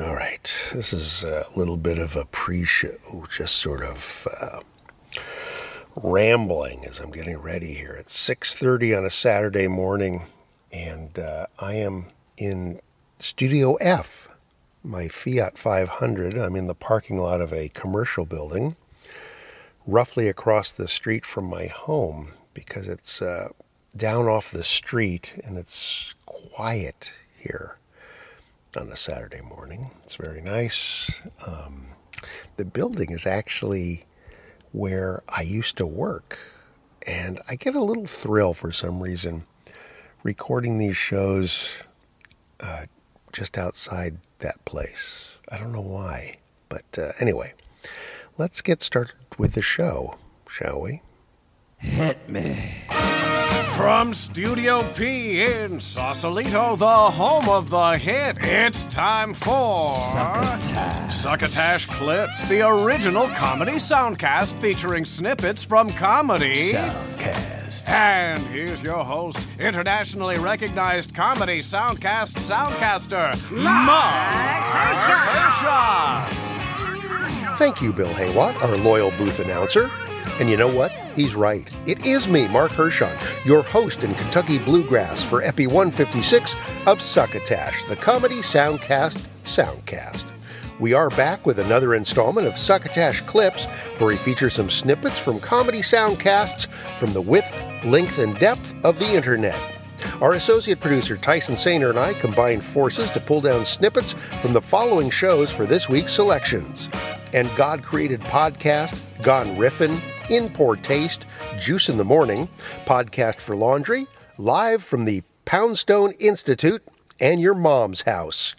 All right, this is a little bit of a pre-show, just sort of uh, rambling as I'm getting ready here. It's 6:30 on a Saturday morning, and uh, I am in Studio F, my Fiat 500. I'm in the parking lot of a commercial building, roughly across the street from my home, because it's uh, down off the street and it's quiet here on a Saturday morning. It's very nice. Um, the building is actually where I used to work, and I get a little thrill for some reason recording these shows uh, just outside that place. I don't know why, but uh, anyway, let's get started with the show, shall we? Hit me. From Studio P in Sausalito, the home of the hit, it's time for Succotash. Succotash Clips, the original comedy soundcast featuring snippets from comedy. Soundcast. And here's your host, internationally recognized comedy soundcast soundcaster, Mark Hershaw. Thank you, Bill Haywatt, our loyal booth announcer. And you know what? He's right. It is me, Mark Hershon, your host in Kentucky Bluegrass for Epi 156 of Succotash, the comedy soundcast soundcast. We are back with another installment of Succotash Clips, where we feature some snippets from comedy soundcasts from the width, length, and depth of the internet. Our associate producer Tyson Sainer and I combined forces to pull down snippets from the following shows for this week's selections. And God Created Podcast, Gone Riffin', In Poor Taste, Juice in the Morning, Podcast for Laundry, live from the Poundstone Institute, and Your Mom's House.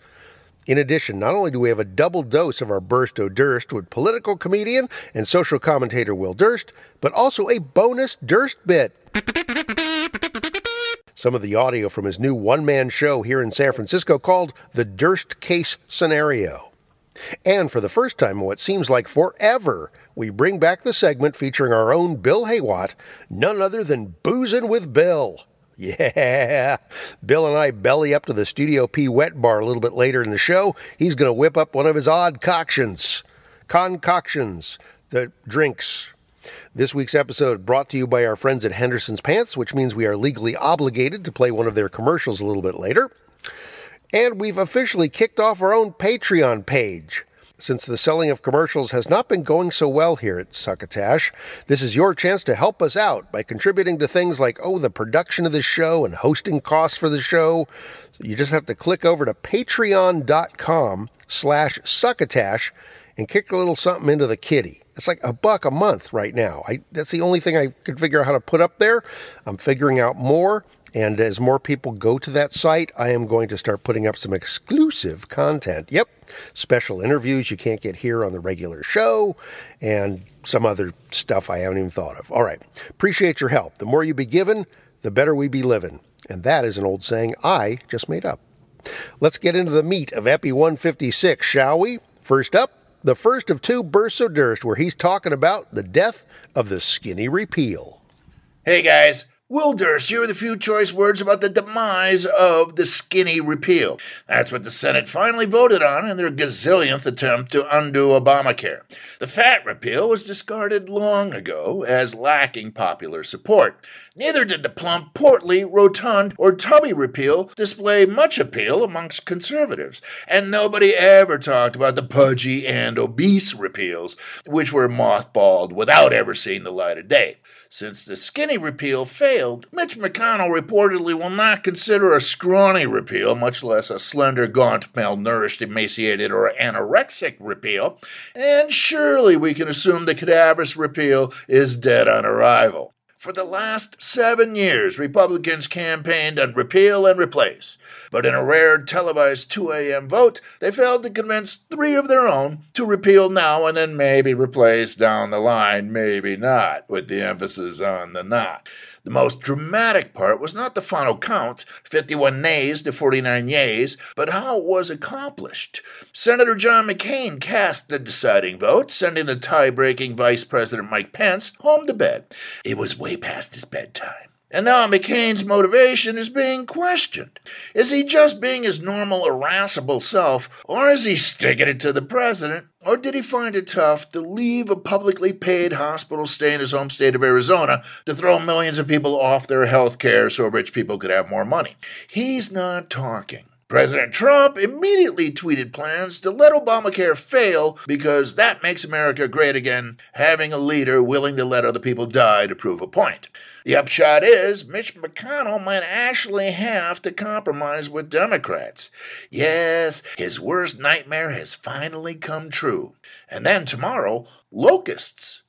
In addition, not only do we have a double dose of our Burst O' Durst with political comedian and social commentator Will Durst, but also a bonus Durst bit. Some of the audio from his new one man show here in San Francisco called The Durst Case Scenario. And for the first time in what seems like forever, we bring back the segment featuring our own Bill Haywatt, none other than Boozin' with Bill. Yeah, Bill and I belly up to the Studio P wet bar a little bit later in the show. He's going to whip up one of his odd concoctions, concoctions, the drinks. This week's episode brought to you by our friends at Henderson's Pants, which means we are legally obligated to play one of their commercials a little bit later. And we've officially kicked off our own Patreon page. Since the selling of commercials has not been going so well here at Succotash, this is your chance to help us out by contributing to things like, oh, the production of the show and hosting costs for the show. You just have to click over to patreon.com slash succotash and kick a little something into the kitty. It's like a buck a month right now. I, that's the only thing I could figure out how to put up there. I'm figuring out more. And as more people go to that site, I am going to start putting up some exclusive content. Yep, special interviews you can't get here on the regular show, and some other stuff I haven't even thought of. All right, appreciate your help. The more you be given, the better we be living. And that is an old saying I just made up. Let's get into the meat of Epi 156, shall we? First up, the first of two bursts of Durst, where he's talking about the death of the skinny repeal. Hey guys, Will Durst here are the few choice words about the demise of the skinny repeal. That's what the Senate finally voted on in their gazillionth attempt to undo Obamacare. The fat repeal was discarded long ago as lacking popular support. Neither did the plump, portly, rotund, or tubby repeal display much appeal amongst conservatives. And nobody ever talked about the pudgy and obese repeals, which were mothballed without ever seeing the light of day. Since the skinny repeal failed, Mitch McConnell reportedly will not consider a scrawny repeal, much less a slender, gaunt, malnourished, emaciated, or anorexic repeal, and surely we can assume the cadaverous repeal is dead on arrival. For the last seven years, Republicans campaigned on repeal and replace. But in a rare televised 2 a.m. vote, they failed to convince three of their own to repeal now and then maybe replace down the line, maybe not, with the emphasis on the not. The most dramatic part was not the final count, 51 nays to 49 yeas, but how it was accomplished. Senator John McCain cast the deciding vote, sending the tie breaking Vice President Mike Pence home to bed. It was way past his bedtime. And now McCain's motivation is being questioned. Is he just being his normal irascible self, or is he sticking it to the president? Or did he find it tough to leave a publicly paid hospital stay in his home state of Arizona to throw millions of people off their health care so rich people could have more money? He's not talking. President Trump immediately tweeted plans to let Obamacare fail because that makes America great again, having a leader willing to let other people die to prove a point. The upshot is Mitch McConnell might actually have to compromise with Democrats. Yes, his worst nightmare has finally come true. And then tomorrow, locusts.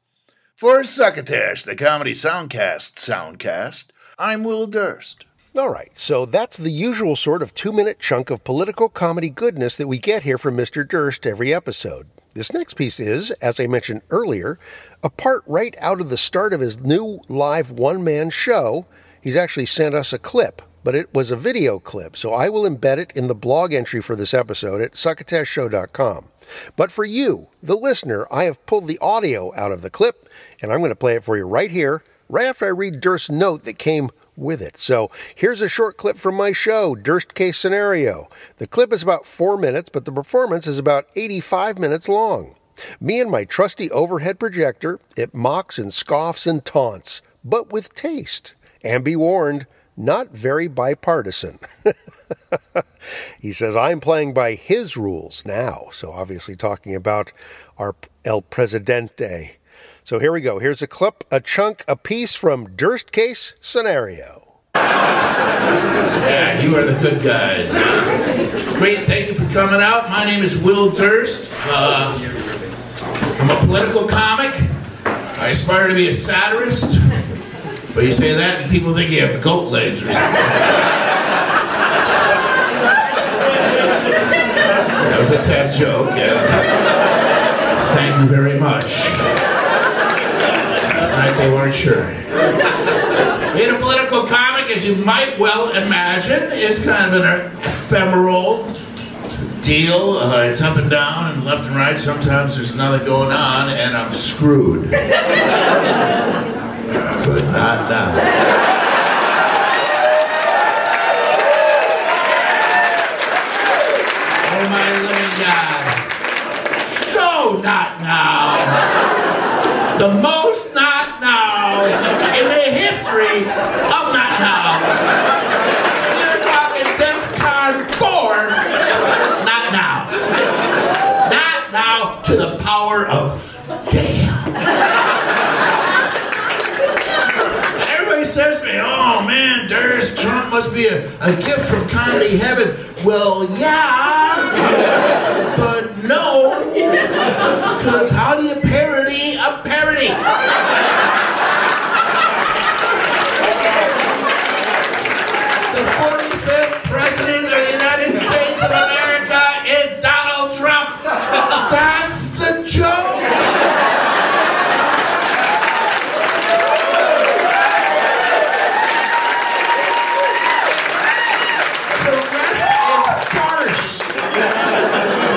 For Succotash, the Comedy Soundcast Soundcast, I'm Will Durst. All right, so that's the usual sort of two minute chunk of political comedy goodness that we get here from Mr. Durst every episode. This next piece is, as I mentioned earlier, a part right out of the start of his new live one man show. He's actually sent us a clip, but it was a video clip, so I will embed it in the blog entry for this episode at succotashshow.com. But for you, the listener, I have pulled the audio out of the clip, and I'm going to play it for you right here, right after I read Durst's note that came with it. So here's a short clip from my show, Durst Case Scenario. The clip is about four minutes, but the performance is about 85 minutes long. Me and my trusty overhead projector, it mocks and scoffs and taunts, but with taste. And be warned, not very bipartisan. he says, I'm playing by his rules now. So obviously talking about our El Presidente. So here we go. Here's a clip, a chunk, a piece from Durst Case Scenario. Yeah, you are the good guys. Great, thank you for coming out. My name is Will Durst. Uh, I'm a political comic. I aspire to be a satirist. But you say that and people think you have goat legs or something. That was a test joke, yeah. Thank you very much. Night they weren't sure. Being a political comic, as you might well imagine, is kind of an ephemeral deal. Uh, it's up and down and left and right. Sometimes there's nothing going on, and I'm screwed. but not now. Oh my living God. So not now. The most not now in the history of not now. You're talking DEFCON 4, not now. Not now to the power of damn. Everybody says to me, oh man, Durst, Trump must be a, a gift from comedy heaven. Well, yeah, but no, because how do you parody a parody? The 45th President of the United States of America is Donald Trump. That's the joke. The rest is farce.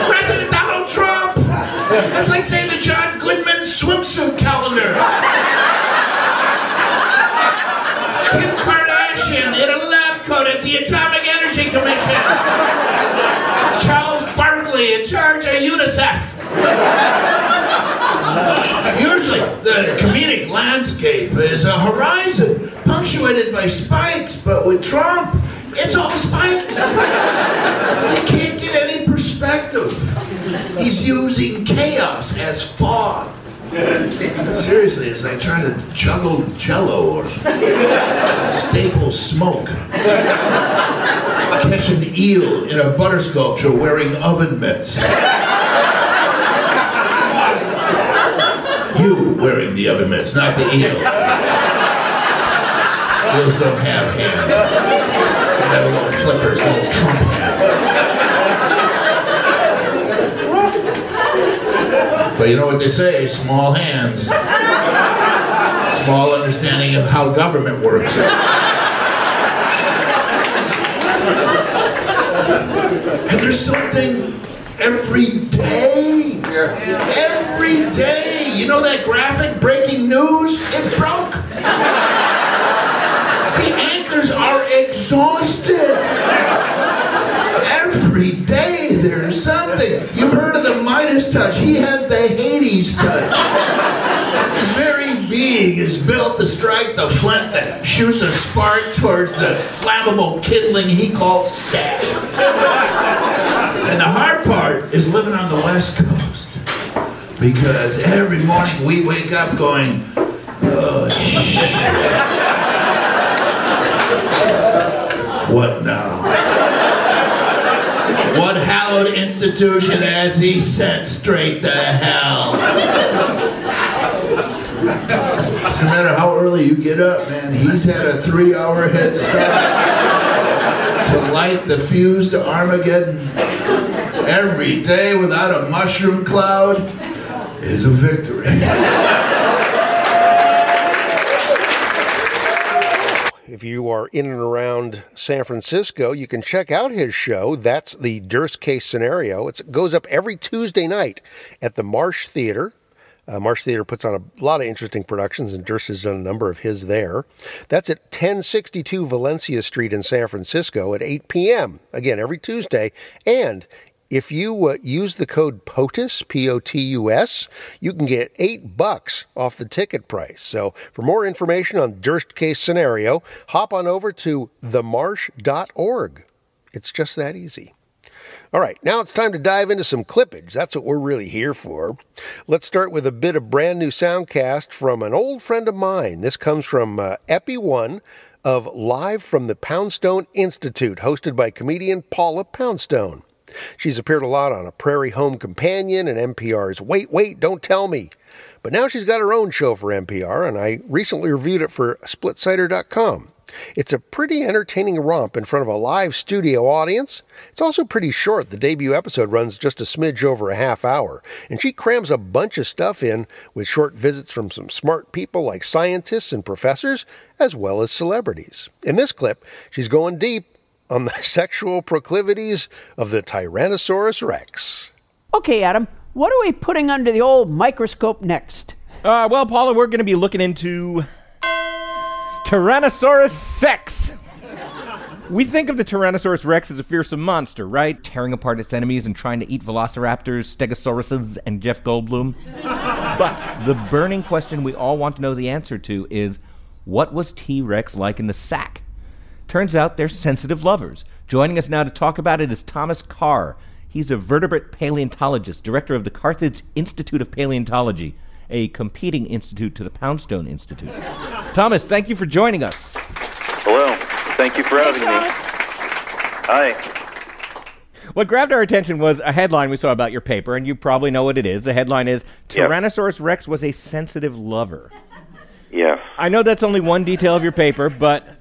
President Donald Trump. That's like saying the John Goodman swimsuit calendar. Kim Kardashian in a lab coat at the Atomic Energy Commission. Usually, the comedic landscape is a horizon punctuated by spikes, but with Trump, it's all spikes. You can't get any perspective. He's using chaos as fog. Seriously, it's like trying to juggle jello or staple smoke. Catch an eel in a butter sculpture wearing oven mitts. You wearing the oven mitts, not the eel. Eels don't have hands. So they have little flippers, little Trump hands. But you know what they say, small hands. Small understanding of how government works. And there's something every day. Every day. You know that graphic breaking news? It broke. the anchors are exhausted. Every day there's something. You've heard of the Midas touch. He has the Hades touch. His very being is built to strike the flint that shoots a spark towards the flammable kindling he calls staff. And the hard part is living on the West Coast. Because every morning we wake up going, oh. What now? What hallowed institution has he sent straight to hell? Doesn't matter how early you get up, man. He's had a three-hour head start to light the fuse to Armageddon. Every day without a mushroom cloud is a victory. If you are in and around San Francisco, you can check out his show. That's the Durst Case Scenario. It's, it goes up every Tuesday night at the Marsh Theater. Uh, Marsh Theater puts on a lot of interesting productions, and Durst has done a number of his there. That's at 1062 Valencia Street in San Francisco at 8 p.m. Again, every Tuesday. And if you uh, use the code POTUS, P O T U S, you can get eight bucks off the ticket price. So for more information on Durst Case Scenario, hop on over to themarsh.org. It's just that easy. All right, now it's time to dive into some clippage. That's what we're really here for. Let's start with a bit of brand new soundcast from an old friend of mine. This comes from uh, Epi One of Live from the Poundstone Institute, hosted by comedian Paula Poundstone. She's appeared a lot on A Prairie Home Companion and NPR's Wait, Wait, Don't Tell Me. But now she's got her own show for NPR, and I recently reviewed it for SplitSider.com. It's a pretty entertaining romp in front of a live studio audience. It's also pretty short. The debut episode runs just a smidge over a half hour, and she crams a bunch of stuff in with short visits from some smart people like scientists and professors, as well as celebrities. In this clip, she's going deep on the sexual proclivities of the Tyrannosaurus rex. Okay, Adam, what are we putting under the old microscope next? Uh, well, Paula, we're going to be looking into Tyrannosaurus sex. We think of the Tyrannosaurus rex as a fearsome monster, right? Tearing apart its enemies and trying to eat velociraptors, stegosauruses, and Jeff Goldblum. but the burning question we all want to know the answer to is what was T Rex like in the sack? Turns out they're sensitive lovers. Joining us now to talk about it is Thomas Carr. He's a vertebrate paleontologist, director of the Carthage Institute of Paleontology, a competing institute to the Poundstone Institute. Thomas, thank you for joining us. Hello. Thank you for having me. Hi. What grabbed our attention was a headline we saw about your paper, and you probably know what it is. The headline is Yep. Tyrannosaurus rex was a sensitive lover. Yes. I know that's only one detail of your paper, but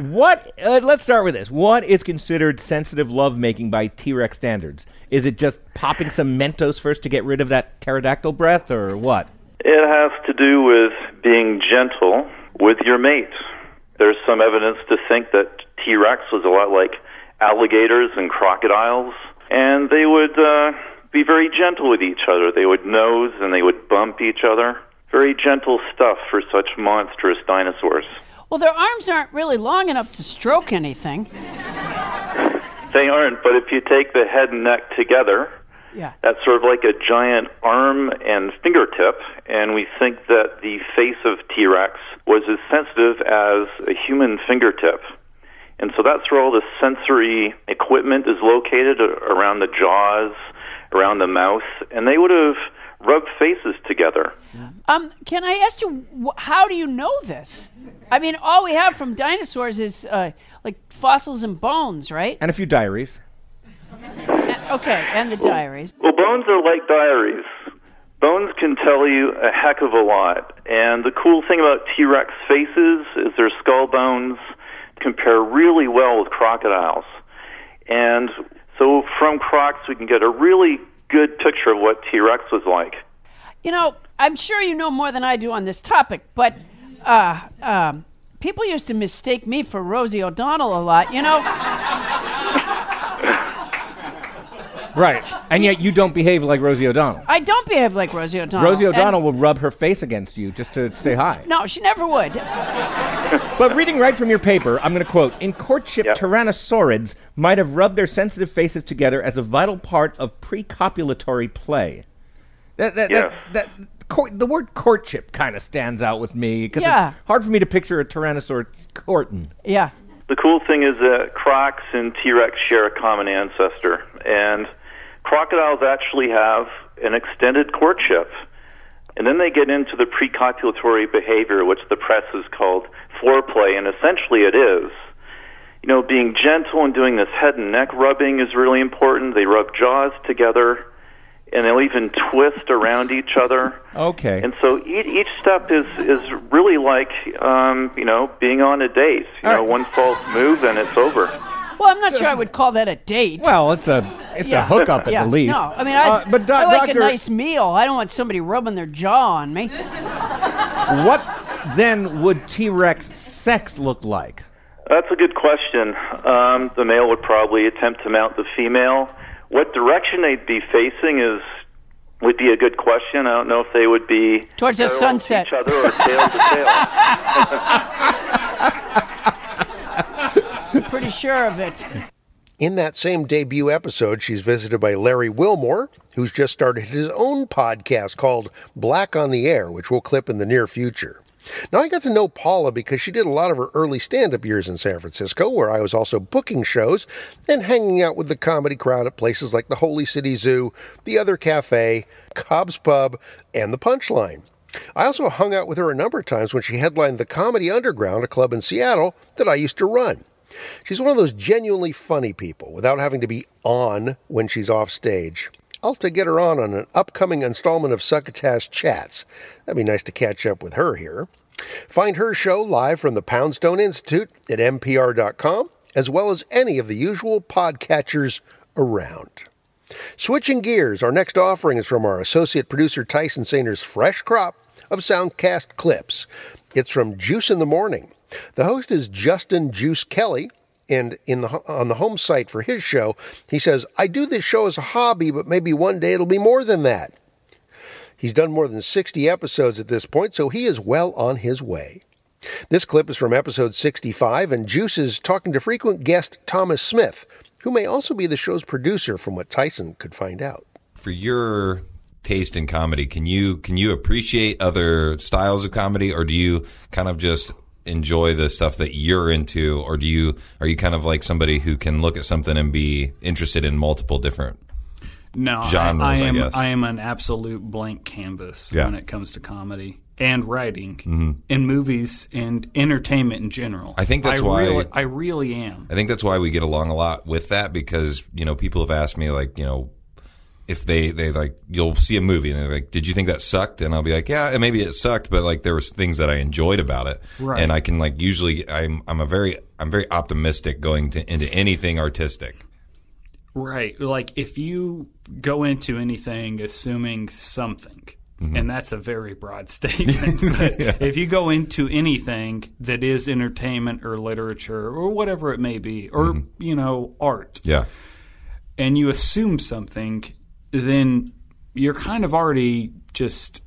what? Uh, let's start with this. What is considered sensitive lovemaking by T Rex standards? Is it just popping some Mentos first to get rid of that pterodactyl breath, or what? It has to do with being gentle with your mate. There's some evidence to think that T Rex was a lot like alligators and crocodiles, and they would uh, be very gentle with each other. They would nose and they would bump each other. Very gentle stuff for such monstrous dinosaurs. Well, their arms aren't really long enough to stroke anything. They aren't, but if you take the head and neck together, Yeah. That's sort of like a giant arm and fingertip, and we think that the face of T Rex was as sensitive as a human fingertip. And so that's where all the sensory equipment is located uh, around the jaws, around the mouth, and they would have rubbed faces together. Um, can I ask you, wh- how do you know this? I mean, all we have from dinosaurs is uh, like fossils and bones, right? And a few diaries. Okay, and the diaries. Well, bones are like diaries. Bones can tell you a heck of a lot. And the cool thing about T Rex faces is their skull bones compare really well with crocodiles. And so from crocs, we can get a really good picture of what T Rex was like. You know, I'm sure you know more than I do on this topic, but uh, um, people used to mistake me for Rosie O'Donnell a lot. You know, Right. And yet you don't behave like Rosie O'Donnell. I don't behave like Rosie O'Donnell. Rosie And- O'Donnell will rub her face against you just to say hi. No, she never would. But reading right from your paper, I'm going to quote In courtship, Yep. tyrannosaurids might have rubbed their sensitive faces together as a vital part of precopulatory play. That, that, Yes. that, that, court, the word courtship kind of stands out with me because Yeah. it's hard for me to picture a tyrannosaur courting. Yeah. The cool thing is that crocs and T Rex share a common ancestor, and crocodiles actually have an extended courtship. And then they get into the precopulatory behavior, which the press has called foreplay, and essentially it is. You know, being gentle and doing this head and neck rubbing is really important. They rub jaws together, and they'll even twist around each other. Okay. And so each, each step is is really like um, you know being on a date. You All know, right. one false move and it's over. Well, I'm not sure I would call that a date. well, it's a it's Yeah. a hookup at yeah. the least. No, I mean, I, Uh, but do- I like doctor, a nice meal. I don't want somebody rubbing their jaw on me. what then would T Rex sex look like? That's a good question. Um, the male would probably attempt to mount the female. What direction they'd be facing is would be a good question. I don't know if they would be Towards the parallel to sunset. each other or tail to tail. Sure of it. In that same debut episode, she's visited by Larry Wilmore, who's just started his own podcast called Black on the Air, which we'll clip in the near future. Now, I got to know Paula because she did a lot of her early stand up years in San Francisco, where I was also booking shows and hanging out with the comedy crowd at places like the Holy City Zoo, the Other Cafe, Cobb's Pub, and the Punchline. I also hung out with her a number of times when she headlined the Comedy Underground, a club in Seattle that I used to run. She's one of those genuinely funny people without having to be on when she's off stage. I'll have to get her on on an upcoming installment of Succotash Chats. That'd be nice to catch up with her here. Find her show live from the Poundstone Institute at npr.com, as well as any of the usual podcatchers around. Switching gears, our next offering is from our associate producer Tyson Sainer's fresh crop of Soundcast clips. It's from Juice in the Morning. The host is Justin Juice Kelly, and in the on the home site for his show, he says, "I do this show as a hobby, but maybe one day it'll be more than that." He's done more than 60 episodes at this point, so he is well on his way. This clip is from episode 65, and Juice is talking to frequent guest Thomas Smith, who may also be the show's producer, from what Tyson could find out. for your taste in comedy, can you can you appreciate other styles of comedy, or do you kind of just enjoy the stuff that you're into, or do you are you kind of like somebody who can look at something and be interested in multiple different? No, genres, I, I I am. guess. I am an absolute blank canvas Yeah. when it comes to comedy and writing Mm-hmm. and movies and entertainment in general. I think that's why- really, I really am. I think that's why we get along a lot with that because you know people have asked me like you know if they they like you'll see a movie and they're like did you think that sucked and I'll be like yeah maybe it sucked but like there was things that I enjoyed about it Right. and I can like usually I'm I'm a very I'm very optimistic going to into anything artistic Right. Like if you go into anything assuming something, Mm-hmm. and that's a very broad statement, but if you go into anything that is entertainment or literature or whatever it may be, or, Mm-hmm. you know, art, yeah and you assume something, then you're kind of already just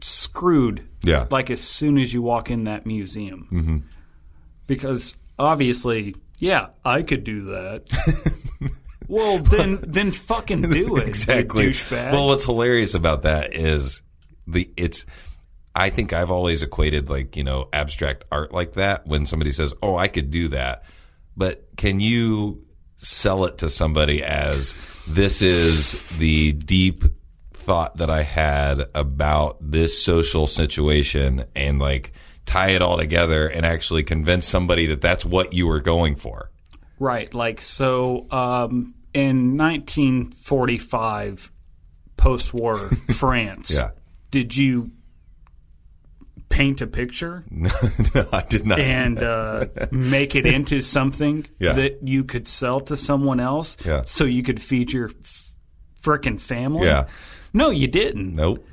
screwed. Yeah. Like as soon as you walk in that museum. Mm-hmm. Because obviously, yeah, I could do that. well, then, then fucking do it, exactly. douchebag. Well, what's hilarious about that is the it's. I think I've always equated like you know abstract art like that when somebody says, "Oh, I could do that," but can you sell it to somebody as this is the deep thought that I had about this social situation and like tie it all together and actually convince somebody that that's what you were going for. Right. Like, so um, in 1945, post war France, Yeah. did you paint a picture no, I did not. and uh, make it into something Yeah. that you could sell to someone else Yeah. so you could feed your f- frickin' family? Yeah. No, you didn't. nope.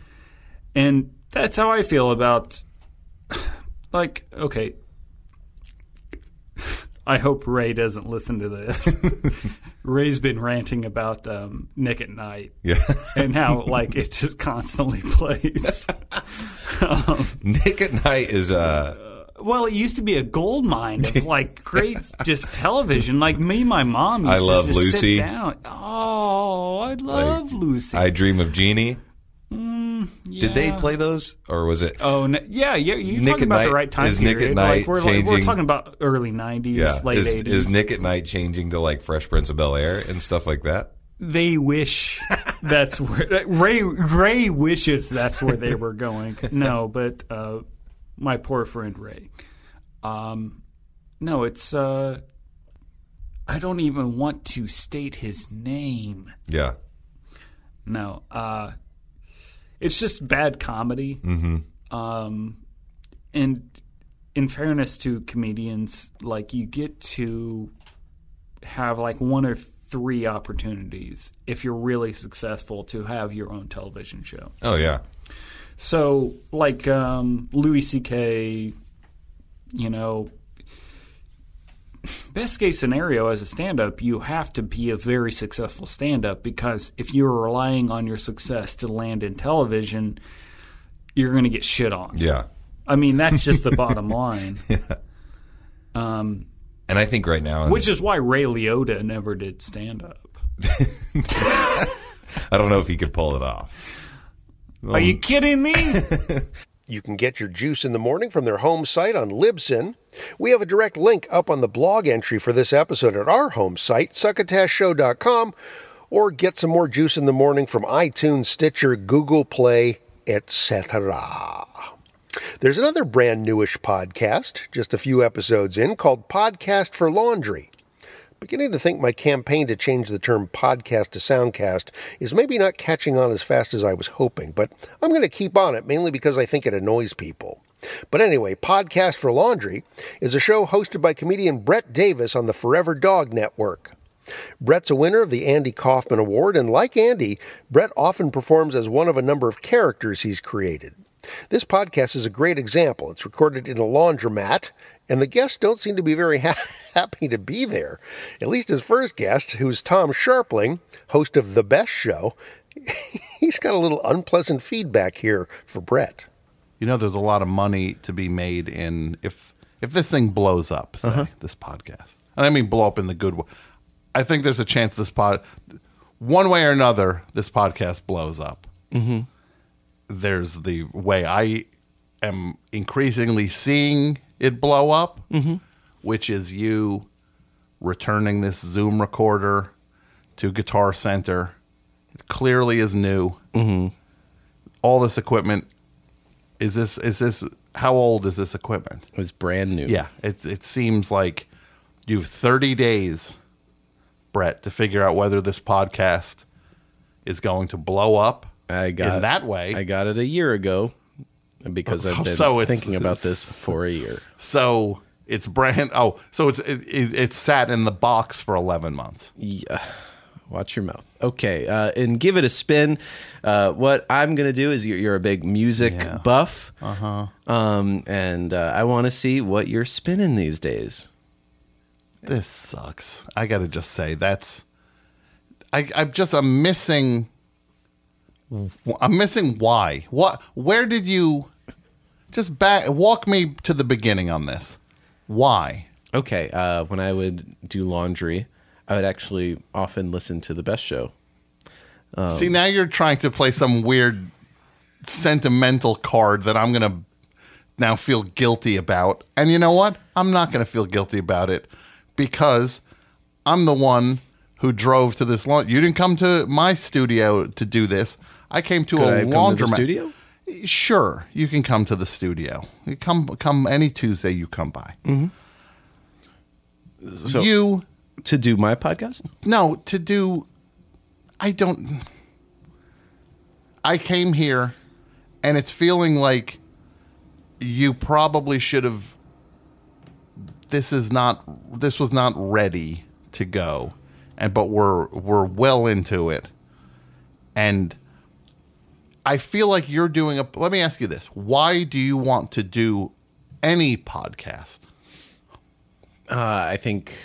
And that's how I feel about, like, okay. I hope Ray doesn't listen to this. Ray's been ranting about um, Nick at Nite Yeah. and how like it just constantly plays. um, Nick at Nite is uh well, it used to be a gold mine of like great just television. Like me, my mom. Used I Love Lucy. Sit down. Oh, I love Lucy. I Dream of Jeannie. Did they play those or was it Oh no, yeah, yeah. You're Nick talking about Night- the right time is Nick at. Night like, we're, like, we're talking about early '90s, yeah, late is, '80s. is Nick at Nite changing to like Fresh Prince of Bel Air and stuff like that? they wish that's where Ray Ray wishes that's where they were going. No, but uh, my poor friend Ray. Um, no, it's uh, I don't even want to state his name. Yeah. No, uh, it's just bad comedy. Mm-hmm. Um, and in fairness to comedians, like you get to have like one or three opportunities if you're really successful to have your own television show. Oh yeah. So, like um, Louis C.K., you know, best case scenario as a stand up, you have to be a very successful stand up because if you're relying on your success to land in television, you're going to get shit on. Yeah. I mean, that's just the bottom line. Um, And I think right now which is why Ray Liotta never did stand up. I don't know if he could pull it off. Are you kidding me? You can get your juice in the morning from their home site on Libsyn. We have a direct link up on the blog entry for this episode at our home site, succotashshow.com, or get some more juice in the morning from iTunes, Stitcher, Google Play, etc. There's another brand newish podcast, just a few episodes in, called Podcast for Laundry. Beginning to think my campaign to change the term podcast to soundcast is maybe not catching on as fast as I was hoping, but I'm going to keep on it mainly because I think it annoys people. But anyway, Podcast for Laundry is a show hosted by comedian Brett Davis on the Forever Dog Network. Brett's a winner of the Andy Kaufman Award, and like Andy, Brett often performs as one of a number of characters he's created. This podcast is a great example. It's recorded in a laundromat, and the guests don't seem to be very ha- happy to be there. At least his first guest, who's Tom Scharpling, host of The Best Show, he's got a little unpleasant feedback here for Brett. You know, there's a lot of money to be made in if if this thing blows up, say, Uh-huh. this podcast. And I mean blow up in the good way. I think there's a chance this pod, one way or another, this podcast blows up. Mm-hmm. There's the way I am increasingly seeing it blow up, which is you returning this Zoom recorder to Guitar Center. It clearly is new. Mm-hmm. All this equipment is this is this how old is this equipment? It's brand new. Yeah, it it seems like you have 30 days, Brett, to figure out whether this podcast is going to blow up. I got in that way. I got it a year ago because I've been So thinking about this for a year. so it's brand. Oh, so it's it, it, it's sat in the box for 11 months. Yeah. Watch your mouth. Okay, uh, and give it a spin. Uh, what I'm gonna do is you're, you're a big music buff, uh-huh. um, and uh, I want to see what you're spinning these days. This sucks. I got to just say that's. I I'm just I'm missing. I'm missing why. What? Where did you? Just back. Walk me to the beginning on this. Why? Okay, uh, when I would do laundry, I would actually often listen to the best show. See, now you're trying to play some weird sentimental card that I'm going to now feel guilty about. And you know what? I'm not going to feel guilty about it because I'm the one who drove to this laundry. You didn't come to my studio to do this. I came to Could a I come laundromat. to the studio? Sure, you can come to the studio. You come come any Tuesday you come by. Mm-hmm. So you to do my podcast? no, to do. I don't. I came here, and it's feeling like you probably should have. This is not. This was not ready to go, and but we're we're well into it, and I feel like you're doing a. Let me ask you this: Why do you want to do any podcast? Uh, I think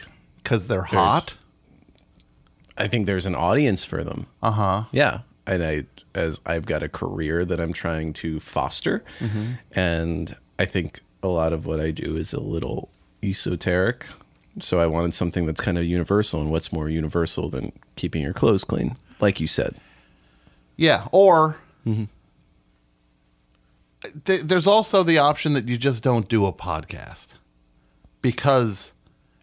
Because they're hot. I think there's an audience for them. Uh huh. Yeah, and I as I've got a career that I'm trying to foster, Mhm. and I think a lot of what I do is a little esoteric. So I wanted something that's kind of universal, and what's more universal than keeping your clothes clean, like you said. Yeah, or Mm-hmm. th- there's also the option that you just don't do a podcast because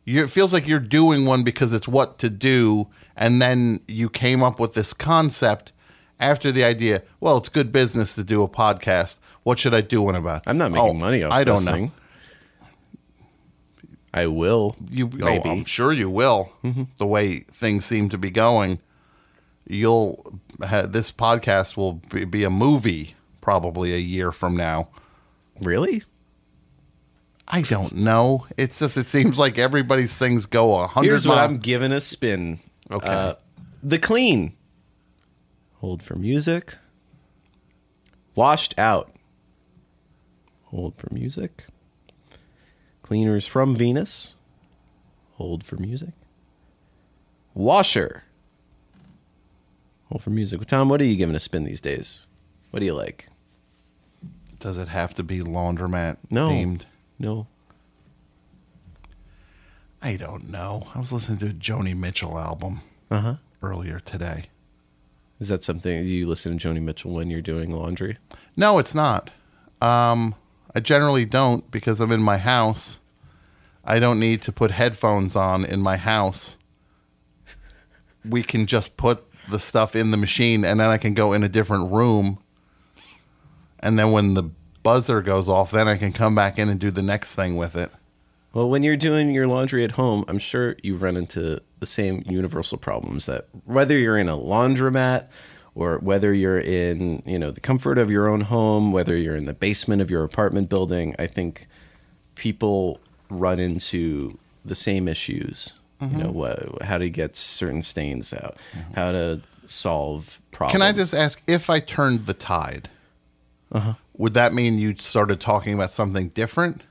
you it feels like you're doing one because it's what to do, and then you came up with this concept after the idea. Well, it's good business to do a podcast. What should I do one about? I'm not making money off I don't this know. thing. I will. You, maybe. oh, I'm sure you will. The way things seem to be going, you'll ha- this podcast will be, be a movie probably a year from now. Really? I don't know. It's just it seems like everybody's things go a hundred. Here's what I'm giving a spin. Okay. Uh, the clean. Hold for music. Washed out. Hold for music. Cleaners from Venus. Hold for music. Washer. Hold for music. Tom, what are you giving a spin these days? What do you like? Does it have to be laundromat No. themed? No. I don't know. I was listening to a Joni Mitchell album Uh-huh. earlier today. Is that something you listen to Joni Mitchell when you're doing laundry? No, it's not. Um, I generally don't because I'm in my house. I don't need to put headphones on in my house. We can just put the stuff in the machine and then I can go in a different room. And then when the buzzer goes off, then I can come back in and do the next thing with it. Well, when you're doing your laundry at home, I'm sure you run into the same universal problems that whether you're in a laundromat or whether you're in, you know, the comfort of your own home, whether you're in the basement of your apartment building, I think people run into the same issues. You know, Mhm. what, how to get certain stains out, how to solve problems. Can I just ask if I turned the tide, Uh-huh. would that mean you started talking about something different?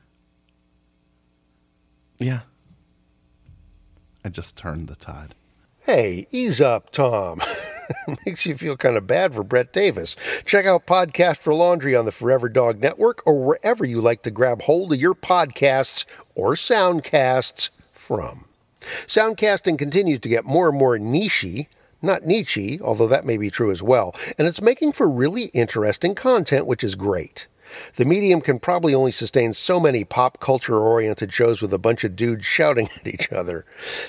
Yeah. I just turned the tide. Hey, ease up, Tom. Makes you feel kind of bad for Brett Davis. Check out Podcast for Laundry on the Forever Dog Network or wherever you like to grab hold of your podcasts or soundcasts from. Soundcasting continues to get more and more nichey, not niche, although that may be true as well, and it's making for really interesting content, which is great. The medium can probably only sustain so many pop culture oriented shows with a bunch of dudes shouting at each other.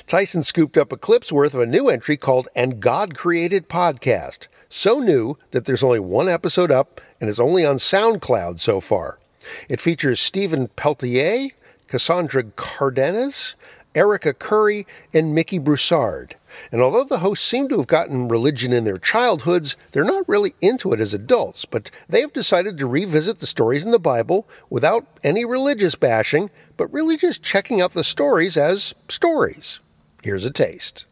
Tyson scooped up a clip's worth of a new entry called And God Created Podcast. So new that there's only one episode up and is only on SoundCloud so far. It features Stephen Peltier, Cassandra Cardenas, Erica Curry, and Mickey Broussard. And although the hosts seem to have gotten religion in their childhoods, they're not really into it as adults, but they have decided to revisit the stories in the Bible without any religious bashing, but really just checking out the stories as stories. Here's a taste.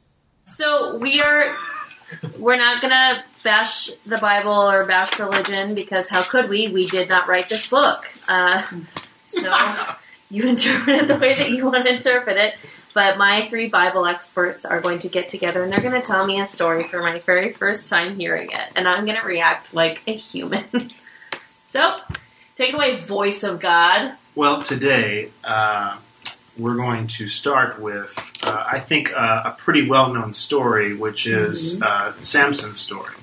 So we are we're not gonna bash the Bible or bash religion because how could we? We did not write this book. Uh, so you interpret it the way that you want to interpret it. But my three Bible experts are going to get together and they're going to tell me a story for my very first time hearing it, and I'm going to react like a human. so, take it away, voice of God. Well, today uh, we're going to start with, uh, I think, uh, a pretty well known story, which is Mhm. uh, Samson's story.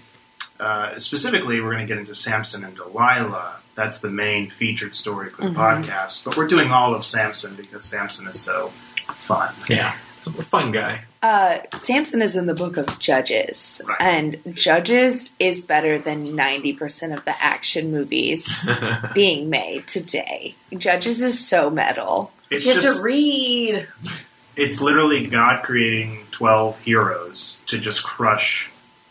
Uh, specifically, we're going to get into Samson and Delilah. That's the main featured story for the Mhm. podcast. But we're doing all of Samson because Samson is so fun. Yeah, so a fun guy. Uh, Samson is in the book of Judges, and Judges is better than 90% of the action movies being made today. Judges is so metal. It's you have to read. It's literally God creating 12 heroes to just crush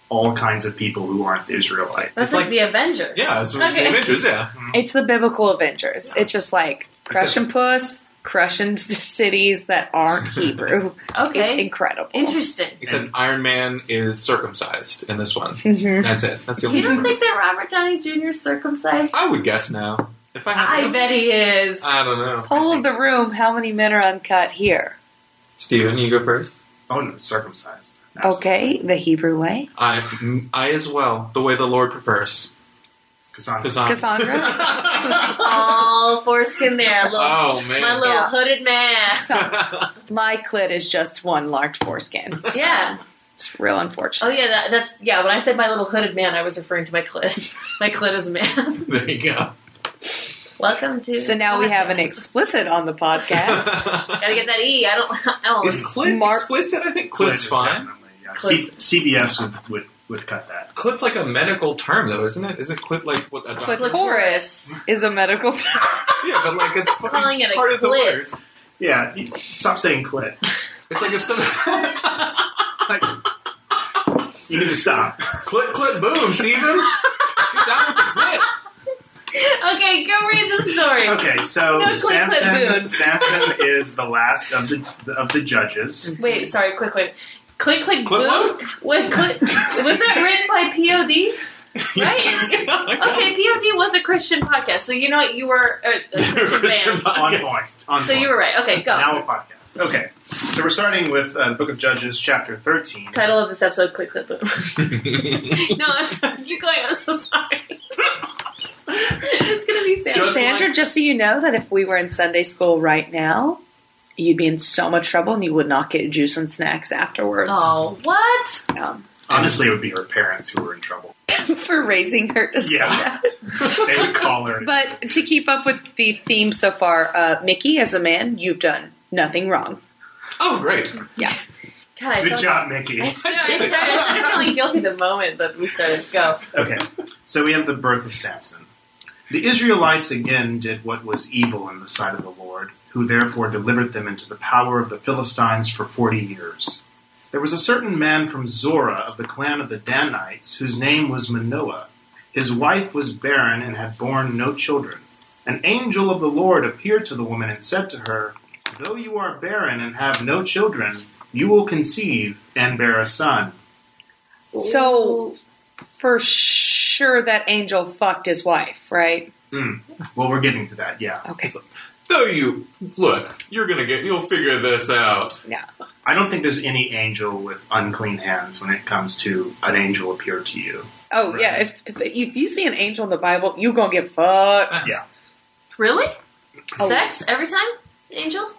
all kinds of people who aren't Israelites. That's like, the Avengers. Yeah, that's what the Avengers, yeah. It's the biblical Avengers. It's just like crushing puss, crushing cities that aren't Hebrew. Okay. It's incredible. Interesting. Except Iron Man is circumcised in this one. Mhm. That's it. That's the only You don't think that Robert Downey Jr. is circumcised? I would guess now. If I had I to- bet he is. I don't know. Poll of the room, how many men are uncut here? Steven, you go first. Oh, no, circumcised. Okay, the Hebrew way. I, I as well. The way the Lord prefers. Cassandra. Cassandra. All foreskin there. Little, Oh, man. My little Yeah. hooded man. My clit is just one large foreskin. yeah. It's real unfortunate. Oh yeah, that, that's yeah. When I said my little hooded man, I was referring to my clit. my clit is a man. There you go. Welcome to. So now we have an explicit on the podcast. Gotta get that e. I don't. I don't. Is clit Mark- explicit? I think Clit clit's is fine. Definitely, yeah. C- CBS would, would, would cut that. Clit's like a medical term, though, isn't it? Isn't clit like what a doctor? Clitoris is a medical term. Yeah, but like it's, Calling it a part of the word. Yeah, stop saying clit. It's like if some Like, you need to stop. clit clit boom, Steven. Get down with the clit. Okay, go read the story. Okay, so No, Samson. Samson is the last of the of the judges. Wait, sorry, quick, quick. Click, click, Clip boom. What? Click, was that written by POD? Right. okay, POD was a Christian podcast, so you know what? You were a, a Christian band. On point. On So point. you were right. Okay, go. Now a podcast. Okay, so we're starting with uh, the Book of Judges, chapter thirteen. Title of this episode: Click, click, boom. no, I'm sorry. Keep going. I'm so sorry. it's gonna be sad. Just Sandra, like- just so you know that if we were in Sunday school right now, you'd be in so much trouble and you would not get juice and snacks afterwards. Oh, what? Um, Honestly, it would be her parents who were in trouble. for raising her to say Yeah. that. They would call her. But to keep up with the theme so far, uh, Mickey, as a man, you've done nothing wrong. Oh, great. Yeah. God, I Good felt- job, Mickey. I started, I, started, I started feeling guilty the moment that we started. Go. Okay, so we have the birth of Samson. The Israelites again did what was evil in the sight of the Lord, who therefore delivered them into the power of the Philistines for forty years. There was a certain man from Zorah of the clan of the Danites, whose name was Manoah. His wife was barren and had borne no children. An angel of the Lord appeared to the woman and said to her, Though you are barren and have no children, you will conceive and bear a son. So, for sure, that angel fucked his wife, right? Hmm. Well, we're getting to that, yeah. Okay. No, you look. You're gonna get. You'll figure this out. Yeah. I don't think there's any angel with unclean hands when it comes to an angel appear to you. Oh, Right. yeah. If, if, if you see an angel in the Bible, you going to get fucked. Yeah. Really? Oh. Sex every time? Angels?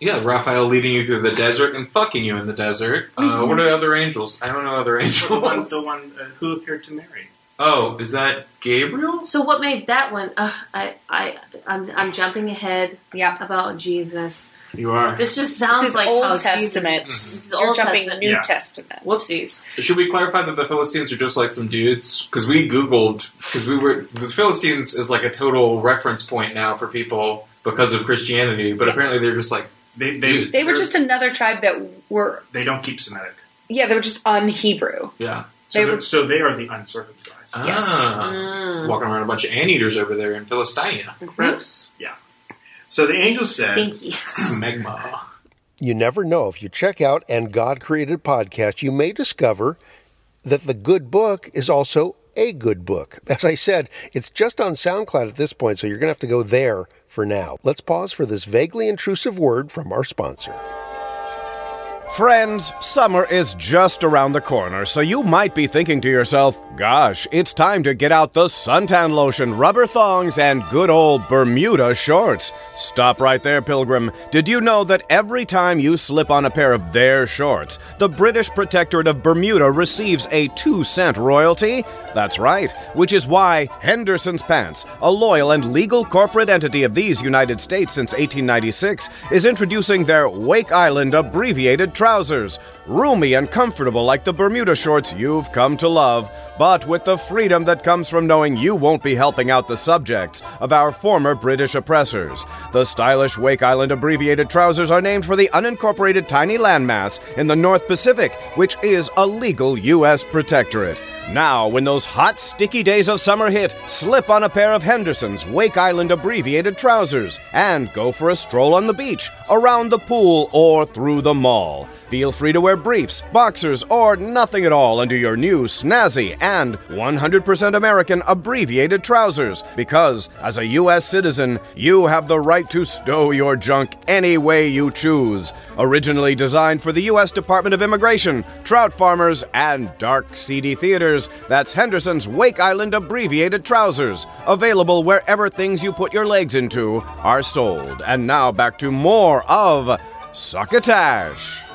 Yeah, Raphael leading you through the desert and fucking you in the desert. Uh, what are other angels? I don't know other angels. The one, angels. the one uh, who appeared to Mary. Oh, is that Gabriel? So what made that one? Uh, I, I, I'm, I'm jumping ahead. Yeah. About Jesus. You are. This just sounds This is like Old how Testament. Jesus, this is You're Old jumping Testament. New Yeah. Testament. Whoopsies. Should we clarify that the Philistines are just like some dudes? Because we Googled, because we were, the Philistines is like a total reference point now for people because of Christianity, but Yeah. apparently they're just like They they, dudes. They were just another tribe that were, they don't keep Semitic. yeah, they were just un-Hebrew. yeah. So They they were- so they are the uncircumcised. Yes. Ah, Mm. walking around a bunch of anteaters over there in Philistia. Gross. Yeah. So the angel said, Stinky. Smegma. You never know. If you check out And God Created Podcast, you may discover that the good book is also a good book. As I said, it's just on SoundCloud at this point, so you're going to have to go there for now. Let's pause for this vaguely intrusive word from our sponsor. Friends, summer is just around the corner, so you might be thinking to yourself, gosh, it's time to get out the suntan lotion, rubber thongs, and good old Bermuda shorts. Stop right there, Pilgrim. Did you know that every time you slip on a pair of their shorts, the British Protectorate of Bermuda receives a two cent royalty? That's right, which is why Henderson's Pants, a loyal and legal corporate entity of these United States since 1896, is introducing their Wake Island abbreviated trousers. Roomy and comfortable like the Bermuda shorts you've come to love, but with the freedom that comes from knowing you won't be helping out the subjects of our former British oppressors. The stylish Wake Island abbreviated trousers are named for the unincorporated tiny landmass in the North Pacific, which is a legal U.S. protectorate. Now, when those hot, sticky days of summer hit, slip on a pair of Henderson's Wake Island abbreviated trousers and go for a stroll on the beach, around the pool, or through the mall. Feel free to wear briefs, boxers, or nothing at all under your new snazzy and 100% American abbreviated trousers because, as a U.S. citizen, you have the right to stow your junk any way you choose. Originally designed for the U.S. Department of Immigration, trout farmers, and dark, seedy theaters, that's Henderson's Wake Island abbreviated trousers. Available wherever things you put your legs into are sold. And now back to more of Succotash.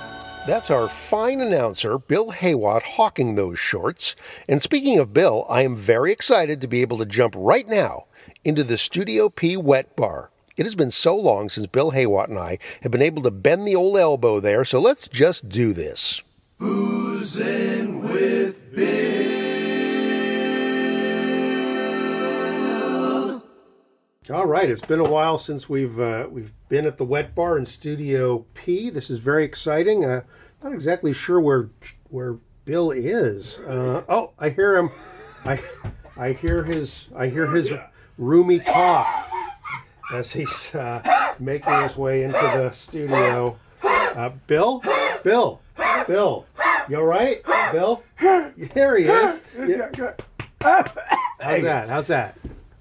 That's our fine announcer, Bill Haywatt, hawking those shorts. And speaking of Bill, I am very excited to be able to jump right now into the Studio P wet bar. It has been so long since Bill Haywatt and I have been able to bend the old elbow there, so let's just do this. Boozing with Bill. All right, it's been a while since we've uh, we've been at the Wet Bar in Studio P. This is very exciting. Uh, not exactly sure where where Bill is. Uh, oh, I hear him. I I hear his I hear his roomy cough as he's uh, making his way into the studio. Uh, Bill, Bill, Bill, you all right, Bill? There he is. Yeah. How's that? How's that?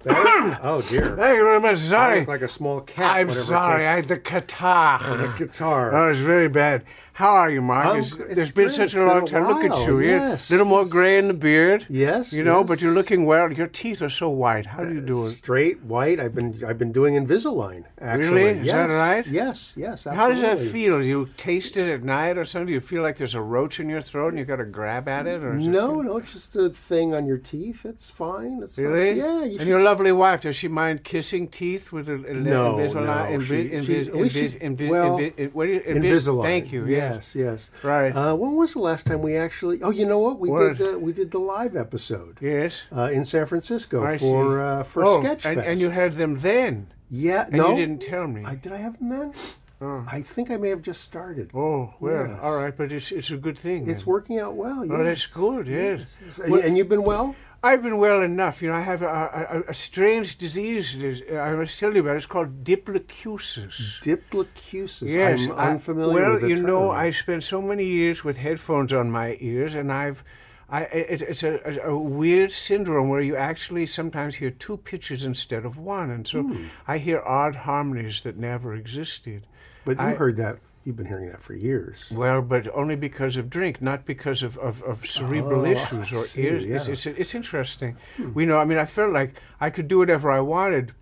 Oh dear. Thank you very much. I look like a small cat. I'm sorry. I had the catarrh. Oh, the guitar. Oh, it's very bad. How are you, Mark? I'm It's- gr- it's there's been such a been long a time. Look at you. Yes, a little more gray in the beard. Yes, You know, yes. but you're looking well. Your teeth are so white. How do you uh, do it? Straight white. I've been I've been doing Invisalign. Actually, Really? Is yes. that right? Yes, yes. absolutely. How does that feel? Do you taste it at night or something? Do you feel like there's a roach in your throat and you've got to grab at it? Or is it- No, no, it's just a thing on your teeth. It's fine. It's Really? yeah. You and should, your lovely wife, does she mind kissing teeth with a, a No, Invisalign? no, Invi- she- invi- she- at least she- invi- invi- well, invi- what do you, invi- Invisalign. Thank you. yeah. Yes, yes. Right. Uh, when was the last time we actually? Oh, you know what? We What? did the we did the live episode. Yes. Uh, in San Francisco I for uh, for oh, Sketch and, and you had them then. yeah. And no, you didn't tell me. I, did I have them then? Oh. I think I may have just started. Oh, well, Yes. all right, but it's, it's a good thing. It's then. working out well. Yes. Oh, that's good, yes. yes. And, and you've been well. I've been well enough. You know, I have a, a, a strange disease. I must tell you about. it. It's called diplacusis. Diplacusis. Yes, I'm unfamiliar well, with the you know. I spent so many years with headphones on my ears, and I've, I, it, it's a, a, weird syndrome where you actually sometimes hear two pitches instead of one, and so Hmm. I hear odd harmonies that never existed. But you I- heard that. You've been hearing that for years. Well, but only because of drink, not because of, of, of cerebral Oh, issues or see, ears. yeah. Hmm. It's, it's, it's interesting. We know. I mean, I felt like I could do whatever I wanted,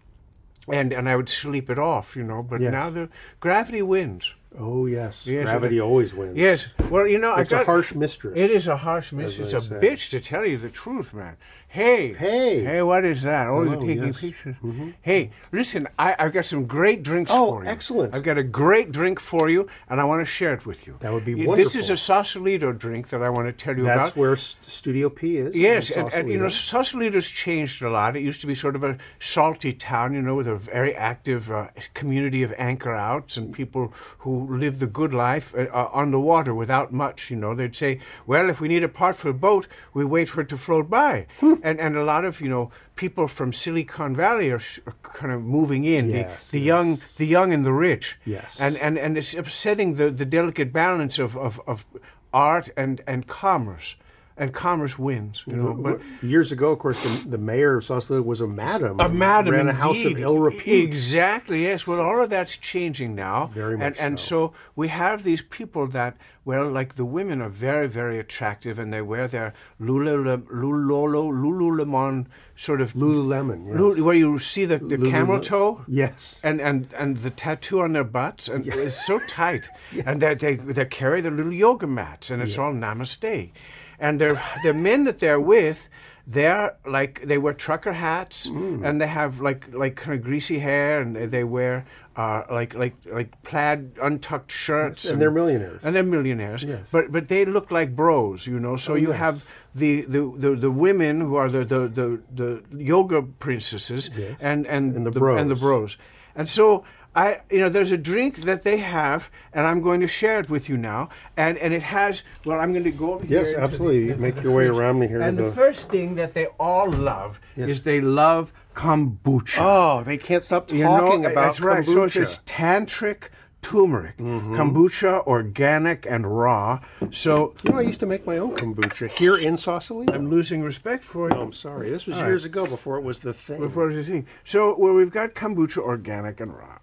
and and I would sleep it off, you know. But Yes. now the gravity wins. Oh yes, Yes, gravity it- always wins. Yes. Well, you know, it's I got, a harsh mistress. It is a harsh mistress. It's a say. bitch to tell you the truth, man. Hey, Hey. hey, what is that? Oh, Hello, you're taking yes. pictures. Hey, listen, I, I've got some great drinks Oh, for you. excellent. I've got a great drink for you, and I want to share it with you. That would be wonderful. This is a Sausalito drink that I want to tell you That's about. That's where S- Studio P is. Yes, and, and you know, Sausalito. Sausalito's changed a lot. It used to be sort of a salty town, you know, with a very active uh, community of anchor outs and people who live the good life uh, uh, on the water without much, you know. They'd say, well, if we need a part for a boat, we wait for it to float by. And, and a lot of, you know, people from Silicon Valley are, sh- are kind of moving in. Yes, the, the yes. young, the young and the rich. Yes. And, and, and it's upsetting the, the delicate balance of, of, of art and, and commerce. And commerce wins, you know. But years ago, of course, the, the mayor of Sausalito was a madam. a madam ran a house of ill repute. Exactly. Yes. Well, all of that's changing now. Very much and, and so we have these people that, well, like the women are very, very attractive, and they wear their Lulula, Lulolo, Lululemon sort of Lululemon, yes. Lulu- where you see the, the camel toe. Yes. And, and and the tattoo on their butts, and it's so tight, and they, they they carry their little yoga mats, and it's all namaste, and they're the men that they're with, they're like they wear trucker hats, Mm. and they have like like kind of greasy hair, and they, they wear uh, like like like plaid untucked shirts, and they're millionaires. and they're millionaires. Yes. But but they look like bros, you know. So Oh, you yes. have the, the, the, the women who are the, the, the, the yoga princesses Yes. and, and, And the bros. and the bros. And so I, you know, there's a drink that they have, and I'm going to share it with you now. And and it has. Well, I'm going to go over Yes, here. into absolutely. the- Make your way fridge. around me here And the the- first thing that they all love Yes. is they love kombucha. Oh, they can't stop You talking know, about that's right. So it's, kombucha. it's tantric turmeric, mm-hmm. kombucha, organic and raw. So You know, I used to make my own kombucha here in Sausalito. I'm losing respect for you. Oh, I'm sorry. This was All right. years ago before it was the thing. Before the thing. So well, we've got kombucha, organic and raw.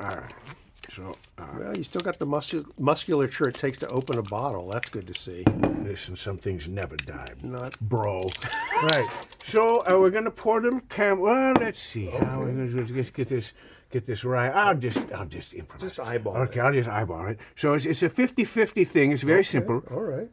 All right. So uh, well, you still got the muscu- musculature it takes to open a bottle. That's good to see. listen, some things never die, Not bro. right. So uh, we're gonna pour a little cam. Well, let's see. How we're gonna just get this. Get this right. I'll just, I'll just improvise. Just eyeball Okay, I'll just eyeball it. So it's, it's a 50-50 thing. It's very simple. All right.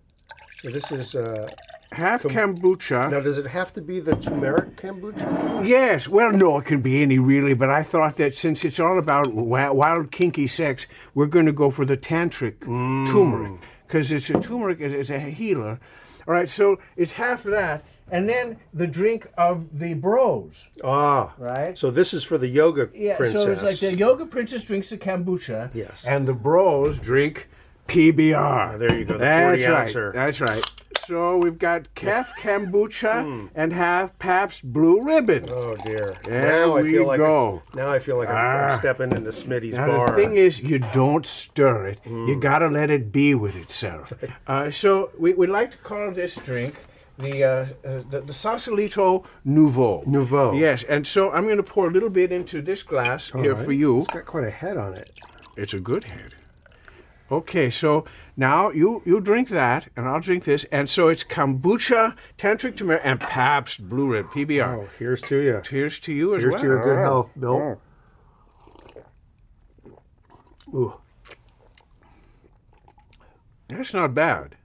So this is uh, Half kombucha. now. Does it have to be the turmeric kombucha? Yes. Well, no, it can be any really, but I thought that since it's all about wi- wild, kinky sex, we're going to go for the tantric turmeric because it's a turmeric. it's a healer. All right. So it's half that, and then the drink of the bros. Ah, Right. So this is for the yoga Yeah. princess. So it's like the yoga princess drinks the kombucha. Yes. And the bros drink PBR. There you go, the That's 40 right. ouncer. That's right. So we've got Kef kombucha Hmm. and half Pabst Blue Ribbon. Oh dear. There now I we feel like go. now I feel like I'm, I'm Ah. stepping into Smitty's Now bar. the thing is, you don't stir it. You gotta let it be with itself. Uh, so we, we like to call this drink the uh, uh, the, the Sausalito Nouveau. Nouveau. Yes, and so I'm going to pour a little bit into this glass All here right. for you. It's got quite a head on it. It's a good head. Okay, so now you you drink that, and I'll drink this, and so it's kombucha, tantric turmeric, and Pabst Blue Rib PBR. Oh, here's to you. Cheers to you as Here's well. to your good Oh. health, Bill. Ooh, That's not bad.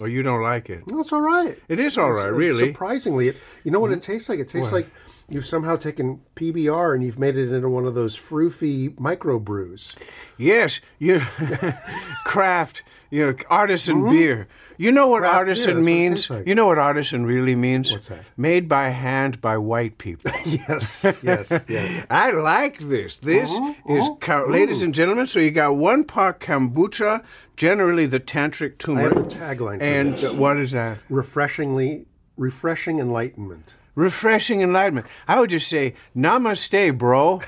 Or you don't like it? no, it's all right. It is all It's- right, really. Mm-hmm. Surprisingly, it, you know what it tastes like? It tastes What? like you've somehow taken PBR and you've made it into one of those froofy micro brews. Yes, you craft, you know, artisan beer. You know what Mm-hmm. Craft artisan it means? like. You know what artisan really means? What's that? Made by hand by white people. yes, yes, yes. I like this. This Uh-huh, is, uh-huh. co- ladies and gentlemen. So you got one part kombucha, generally the tantric I have a tagline for and this. what is that? Refreshingly, refreshing enlightenment. Refreshing enlightenment. I would just say, Namaste, bro.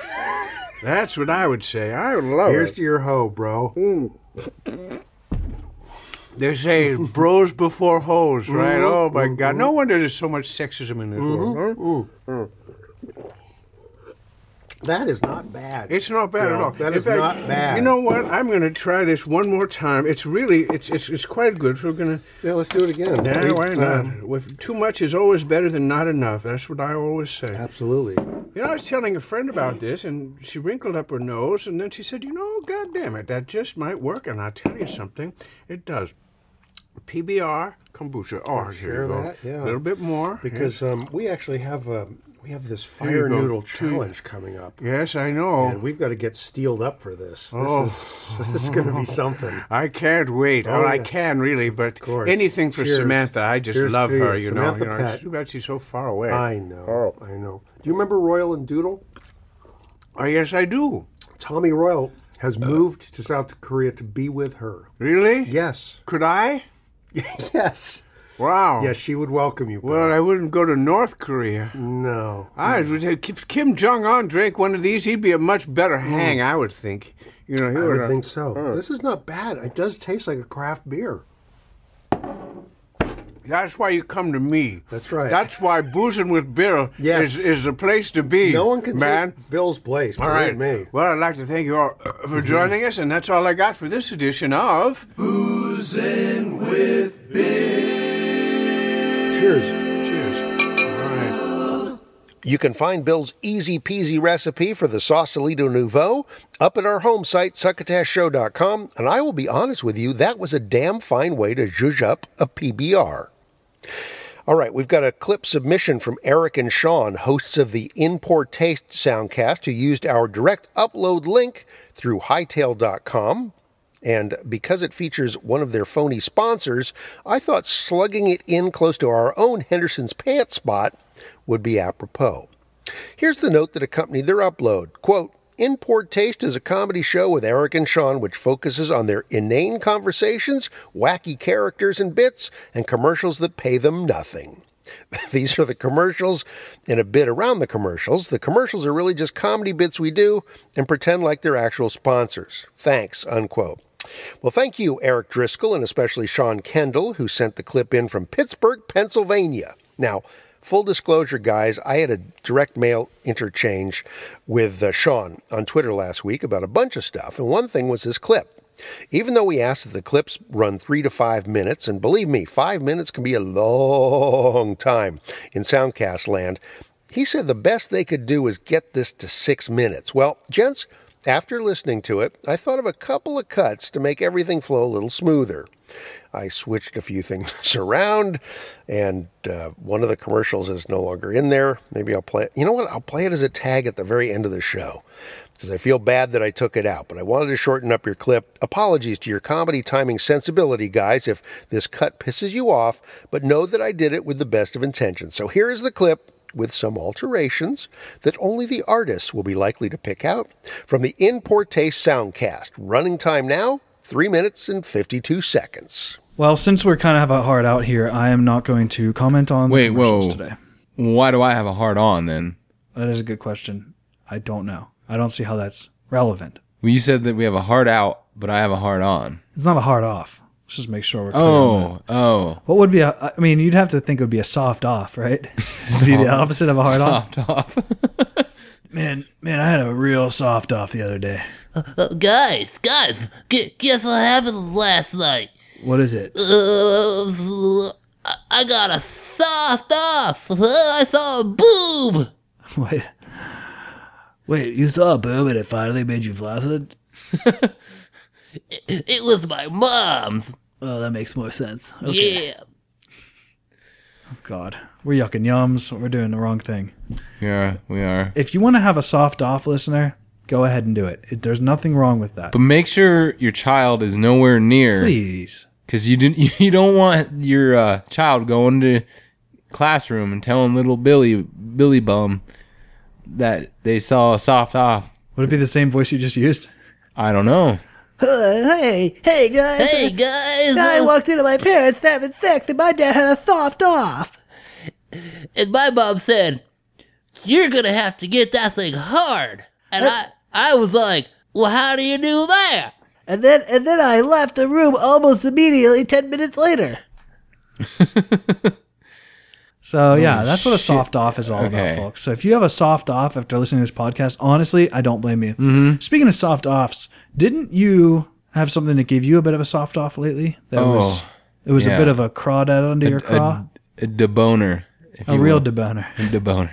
That's what I would say. I would love Here's it. to your hoe, bro. They say bros before hoes, right? Mhm, Oh my God! No wonder there's so much sexism in this Mhm, world. huh? That is not bad. It's not bad No, at all. that In is fact, not bad. You know what? I'm going to try this one more time. It's really, it's it's, it's quite good. So we're going to. Yeah, let's do it again. Yeah, We've, why not? um, With too much is always better than not enough. That's what I always say. Absolutely. You know, I was telling a friend about this, and she wrinkled up her nose, and then she said, "You know, God damn it, that just might work." And I'll tell you something, it does. PBR kombucha. Oh, I'll here you go. that, yeah. A little bit more because um, we actually have um, we have this fire noodle challenge coming up. Yes, I know. And we've got to get steeled up for this. This Oh. is this is going to be something. I can't wait. Oh, Oh, I can really, but anything for Cheers. Samantha. I just Cheers love her. you. You know, you know, too bad she's so far away. I know. Oh. I know. Do you remember Royal and Doodle? Oh, yes, I do. Tommy Royal has moved to South Korea to be with her. Really? Yes. Could I? yes. Wow. Yes, she would welcome you. Well, I wouldn't go to North Korea. No. I would if Kim Jong Un drank one of these, he'd be a much better hmm. hang. I would think. You know, he I would would think so. Hmm. This is not bad. It does taste like a craft beer. That's why you come to me. That's right. That's why boozing with Bill Yes. is, is the place to be. No one can man. take Bill's place. All right. me. Well, I'd like to thank you all uh, for mhm. joining us, and that's all I got for this edition of Boozing with Bill. Cheers. Cheers. All right. You can find Bill's easy peasy recipe for the Sausalito Nouveau up at our home site, succotashshow.com. And I will be honest with you, that was a damn fine way to zhuzh up a PBR. All right, we've got a clip submission from Eric and Sean, hosts of the Import Taste Soundcast, who used our direct upload link through hightail.com. And because it features one of their phony sponsors, I thought slugging it in close to our own Henderson's Pants spot would be apropos. Here's the note that accompanied their upload. Quote, Import Taste is a comedy show with Eric and Sean which focuses on their inane conversations, wacky characters and bits, and commercials that pay them nothing. These are the commercials and a bit around the commercials. The commercials are really just comedy bits we do and pretend like they're actual sponsors. Thanks, unquote. Well, thank you, Eric Driscoll, and especially Sean Kendall, who sent the clip in from Pittsburgh, Pennsylvania. Now, full disclosure, guys, I had a direct mail interchange with uh, Sean on Twitter last week about a bunch of stuff, and one thing was this clip. Even though we asked that the clips run three to five minutes, and believe me, five minutes can be a long time in Soundcast land, he said the best they could do is get this to six minutes. Well, gents, after listening to it, I thought of a couple of cuts to make everything flow a little smoother. I switched a few things around, and uh, one of the commercials is no longer in there. Maybe I'll play it. You know what? I'll play it as a tag at the very end of the show because I feel bad that I took it out, but I wanted to shorten up your clip. Apologies to your comedy timing sensibility, guys, if this cut pisses you off, but know that I did it with the best of intentions. So here is the clip with some alterations that only the artists will be likely to pick out from the In Poor Taste Soundcast. Running time now, 3 minutes and 52 seconds. Well, since we're kind of have a hard out here, I am not going to comment on Wait, the commercials whoa. today. Why do I have a hard on then? That is a good question. I don't know. I don't see how that's relevant. Well, you said that we have a hard out, but I have a hard on. It's not a hard off. Let's just make sure we're clear. Oh, oh. What would be a? I mean, you'd have to think it would be a soft off, right? It'd be the opposite of a hard Soft off. man, man, I had a real soft off the other day. Uh, guys, guys, gu- guess what happened last night? What is it? Uh, I- I got a soft off. Uh, I saw a boob. Wait, wait, you saw a boob and it finally made you flaccid? It, it was my mom's. Oh, that makes more sense. Okay. Yeah. Oh, God, we're yucking yums. We're doing the wrong thing. Yeah, we are. If you want to have a soft off, listener, go ahead and do it. it there's nothing wrong with that. But make sure your child is nowhere near. Please. Because you didn't. You don't want your uh, child going to classroom and telling little Billy Billy Bum that they saw a soft off. Would it be the same voice you just used? I don't know. Hey, hey guys. Hey guys. I walked into my parents having sex and my dad had a soft off. and my mom said, "You're gonna have to get that thing hard." And I, I was like, "Well, how do you do that?" And then and then I left the room almost immediately ten minutes later. So yeah, Oh, that's what a shit. soft off is all Okay. about, folks. So if you have a soft off after listening to this podcast, honestly, I don't blame you. Mm-hmm. Speaking of soft offs, didn't you have something that gave you a bit of a soft off lately? That was Oh, it was a bit of a crawdad under your craw. A, a deboner. if A you real will. deboner. A deboner.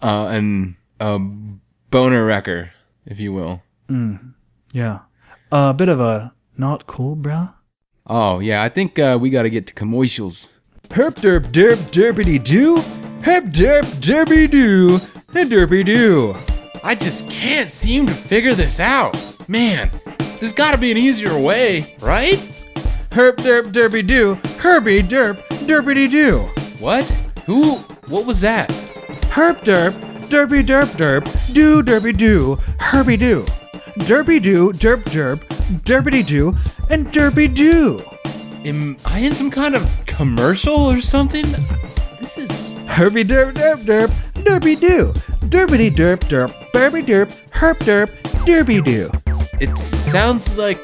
Uh, and a boner wrecker, if you will. Mm, yeah, a bit of a not cool, bruh. Oh yeah, I think uh, we got to get to commercials. Herp derp derp derpity doo. Herp derp derpy doo. And derpy doo. I just can't seem to figure this out. Man, there's got to be an easier way, right? Herp derp derpy doo. Herbie derp derpity doo. What? Who? What was that? Herp derp derpy derp derp doo derpy doo. Herbie doo. Derpy doo derp derp derpity doo and derpy doo. Am I in some kind of commercial or something? This is. Herbie derp derp derp derpy doo. Derpity derp derp derpy derp herp derp derpy doo. It sounds like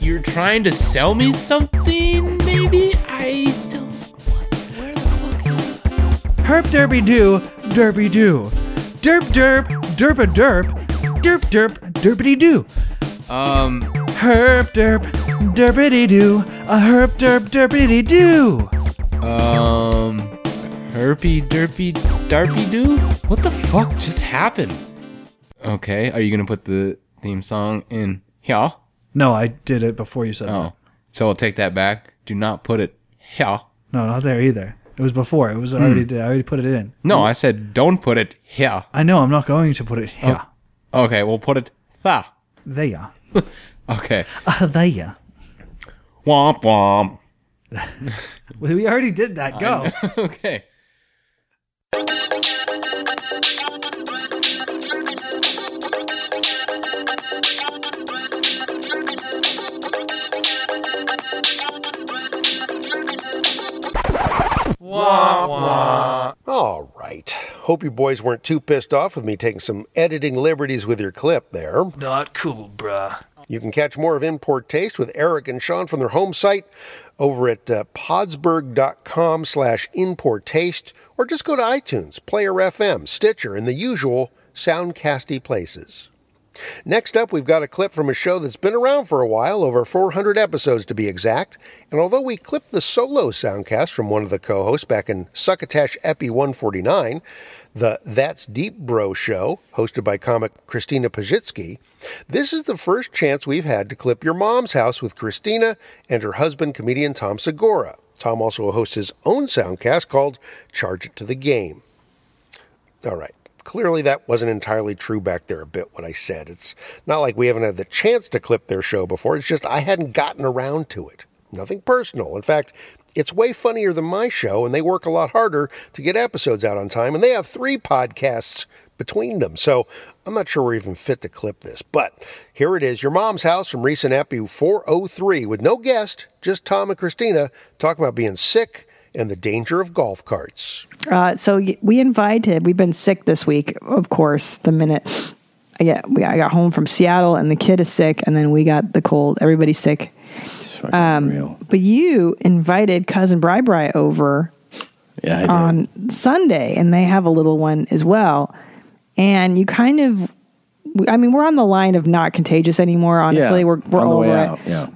you're trying to sell me something, maybe? I don't. What? Where the fuck am I? Herp derpy doo, derpy doo. Derp derp, derp a derp, derp derp, derpity doo. Um. Herp derp, derpity doo, a herp derp, derpity doo. Um. Herpy derpy darpy doo? What the fuck just happened? Okay, are you gonna put the theme song in here? No, I did it before you said that. Oh, so I'll take that back. Do not put it here. No, not there either. It was before. It was Hmm. already. I already put it in. No, I said don't put it here. I know. I'm not going to put it here. Okay, we'll put it there. There. Okay. Uh, there. Womp womp. We already did that. Go. okay. All right. Hope you boys weren't too pissed off with me taking some editing liberties with your clip there. Not cool, bruh. You can catch more of Import Taste with Eric and Sean from their home site over at uh, podsberg.com slash import taste, or just go to iTunes, Player FM, Stitcher, and the usual soundcasty places. Next up, we've got a clip from a show that's been around for a while, over 400 episodes to be exact. And although we clipped the solo soundcast from one of the co hosts back in Succotash Epi 149, the That's Deep Bro show, hosted by comic Christina Pazsitzky, this is the first chance we've had to clip your mom's house with Christina and her husband, comedian Tom Segura. Tom also hosts his own soundcast called Charge It to the Game. All right. Clearly, that wasn't entirely true back there a bit, what I said. It's not like we haven't had the chance to clip their show before. It's just I hadn't gotten around to it. Nothing personal. In fact, it's way funnier than my show, and they work a lot harder to get episodes out on time, and they have three podcasts between them. So I'm not sure we're even fit to clip this. But here it is Your Mom's House from recent Epi 403 with no guest, just Tom and Christina talking about being sick and the danger of golf carts. Uh, so we invited. We've been sick this week, of course. The minute get, I got home from Seattle, and the kid is sick, and then we got the cold. Everybody's sick. Um, but you invited cousin Bri Bri over Yeah, on Sunday, and they have a little one as well. And you kind of, I mean, we're on the line of not contagious anymore. Honestly, Yeah, we're we're over it. out. Yeah.